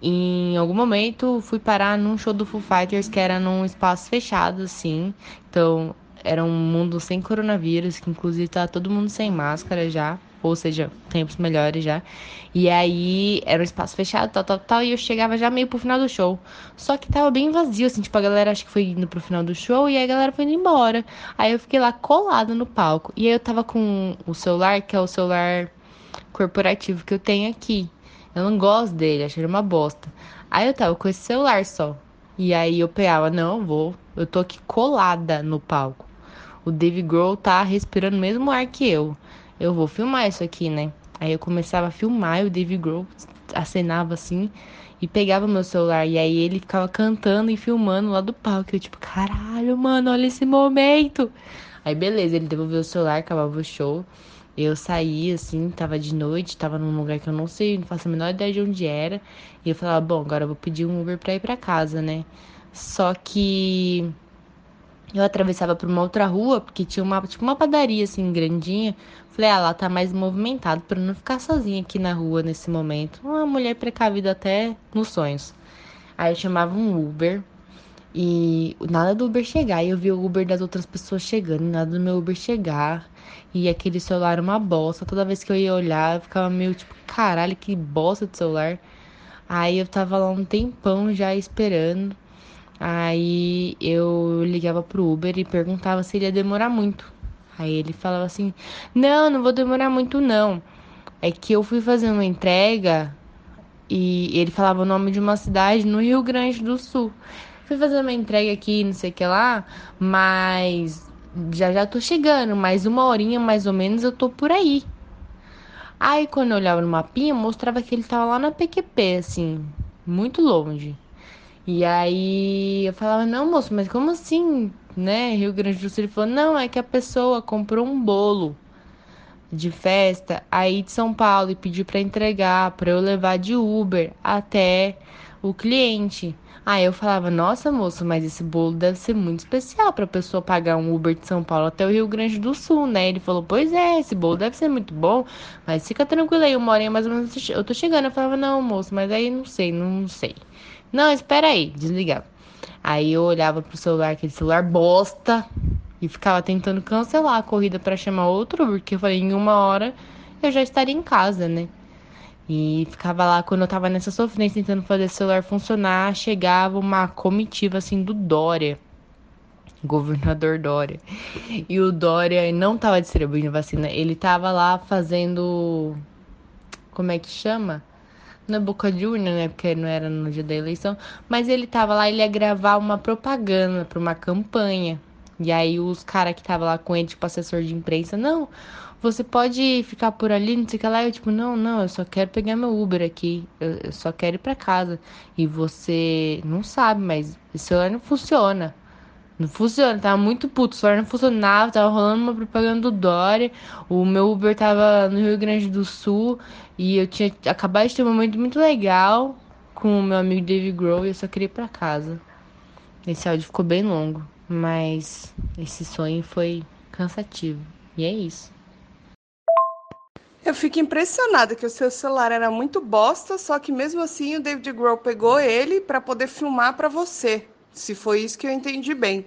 em algum momento fui parar num show do Foo Fighters que era num espaço fechado, assim. Então, era um mundo sem coronavírus, que inclusive tá todo mundo sem máscara já. Ou seja, tempos melhores já. E aí era um espaço fechado, tal, tal, tal. E eu chegava já meio pro final do show. Só que tava bem vazio, assim, tipo, a galera acho que foi indo pro final do show e aí a galera foi indo embora. Aí eu fiquei lá colada no palco. E aí eu tava com o celular, que é o celular corporativo que eu tenho aqui. Eu não gosto dele, achei ele uma bosta. Aí eu tava com esse celular só. E aí eu pegava, não, vou. Eu tô aqui colada no palco. O Dave Grohl tá respirando o mesmo ar que eu. Eu vou filmar isso aqui, né? Aí eu começava a filmar e o Dave Grohl acenava assim e pegava meu celular. E aí ele ficava cantando e filmando lá do palco. Eu, tipo, caralho, mano, olha esse momento. Aí beleza, ele devolveu o celular, acabava o show. Eu saí, assim, tava de noite, tava num lugar que eu não sei, não faço a menor ideia de onde era. E eu falava, bom, agora eu vou pedir um Uber pra ir pra casa, né? Só que eu atravessava por uma outra rua, porque tinha uma, tipo, uma padaria, assim, grandinha. Falei, ah, lá tá mais movimentado, pra não ficar sozinha aqui na rua nesse momento. Uma mulher precavida até nos sonhos. Aí eu chamava um Uber. E nada do Uber chegar. E eu vi o Uber das outras pessoas chegando, nada do meu Uber chegar. E aquele celular uma bosta. Toda vez que eu ia olhar, eu ficava meio tipo, caralho, que bosta de celular. Aí eu tava lá um tempão já esperando. Aí eu ligava pro Uber e perguntava se ele ia demorar muito. Aí ele falava assim: Não, não vou demorar muito não. É que eu fui fazer uma entrega e ele falava o nome de uma cidade no Rio Grande do Sul. Fui fazer uma entrega aqui, não sei o que lá, mas já já tô chegando, mais uma horinha mais ou menos eu tô por aí. Aí quando eu olhava no mapinha, mostrava que ele tava lá na PQP, assim, muito longe. E aí eu falava, não, moço, mas como assim, né? Rio Grande do Sul, ele falou, não, é que a pessoa comprou um bolo de festa aí de São Paulo e pediu para entregar, para eu levar de Uber até o cliente. Aí eu falava: "Nossa, moço, mas esse bolo deve ser muito especial para pessoa pagar um Uber de São Paulo até o Rio Grande do Sul, né?" Ele falou: "Pois é, esse bolo deve ser muito bom, mas fica tranquilo aí, uma horinha mais ou menos eu tô chegando." Eu falava: "Não, moço, mas aí não sei, não sei." Não, espera aí, desligava. Aí eu olhava pro celular, aquele celular bosta, e ficava tentando cancelar a corrida para chamar outro, porque eu falei, em uma hora eu já estaria em casa, né? E ficava lá, quando eu tava nessa sofrência tentando fazer o celular funcionar, chegava uma comitiva assim do Dória. Governador Dória. E o Dória não tava distribuindo vacina, ele tava lá fazendo. Como é que chama? Na boca de urna, né? Porque não era no dia da eleição. Mas ele tava lá, ele ia gravar uma propaganda para uma campanha. E aí os caras que tava lá com ele, tipo, assessor de imprensa, não, você pode ficar por ali, não sei o que lá. Eu, tipo, não, não, eu só quero pegar meu Uber aqui. Eu, eu só quero ir pra casa. E você não sabe, mas o celular não funciona. Não funciona, tava muito puto, o celular não funcionava, tava rolando uma propaganda do Dória, o meu Uber tava no Rio Grande do Sul e eu tinha acabado de ter um momento muito legal com o meu amigo Dave Grohl e eu só queria ir pra casa. Esse áudio ficou bem longo. Mas esse sonho foi cansativo. E é isso. Eu fico impressionada que o seu celular era muito bosta, só que mesmo assim o David Grohl pegou ele para poder filmar para você. Se foi isso que eu entendi bem.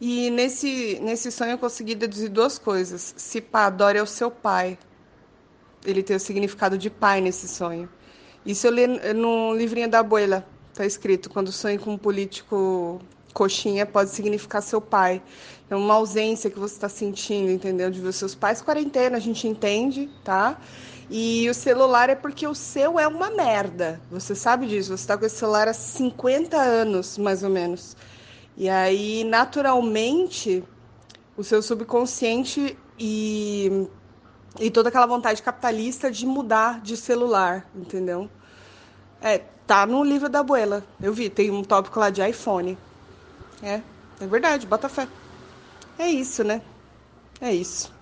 E nesse, nesse sonho eu consegui deduzir duas coisas. Se pá, Dória é o seu pai. Ele tem o significado de pai nesse sonho. Isso eu li no livrinho da abuela. Tá escrito, quando sonho com um político coxinha pode significar seu pai. É uma ausência que você está sentindo, entendeu? De ver seus pais. Quarentena, a gente entende, tá? E o celular é porque o seu é uma merda. Você sabe disso. Você está com esse celular há 50 anos, mais ou menos. E aí, naturalmente, o seu subconsciente e, e toda aquela vontade capitalista de mudar de celular, entendeu? É, tá no livro da abuela. Eu vi, tem um tópico lá de iPhone. É, é verdade, bota fé. É isso, né? É isso.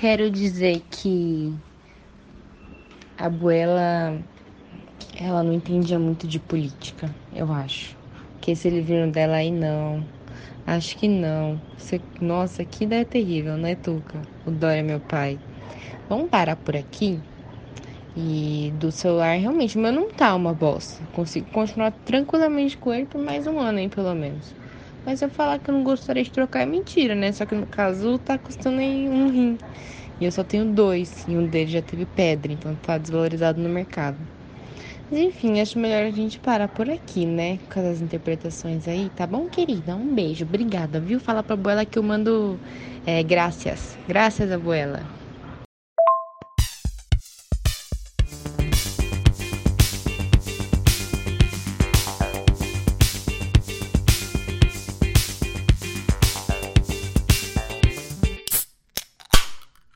Quero dizer que a abuela ela não entendia muito de política, eu acho. Que esse livrinho dela aí não. Acho que não. Você... Nossa, que ideia terrível, né, Tuca? O Dória, meu pai. Vamos parar por aqui? E do celular, realmente, o meu não tá uma bosta. Consigo continuar tranquilamente com ele por mais um ano, hein, pelo menos. Mas eu falar que eu não gostaria de trocar é mentira, né? Só que no caso tá custando aí um rim. E eu só tenho dois. E um deles já teve pedra, então tá desvalorizado no mercado. Mas enfim, acho melhor a gente parar por aqui, né? Com as interpretações aí, tá bom, querida? Um beijo, obrigada, viu? Fala pra abuela que eu mando é, graças. Graças, abuela.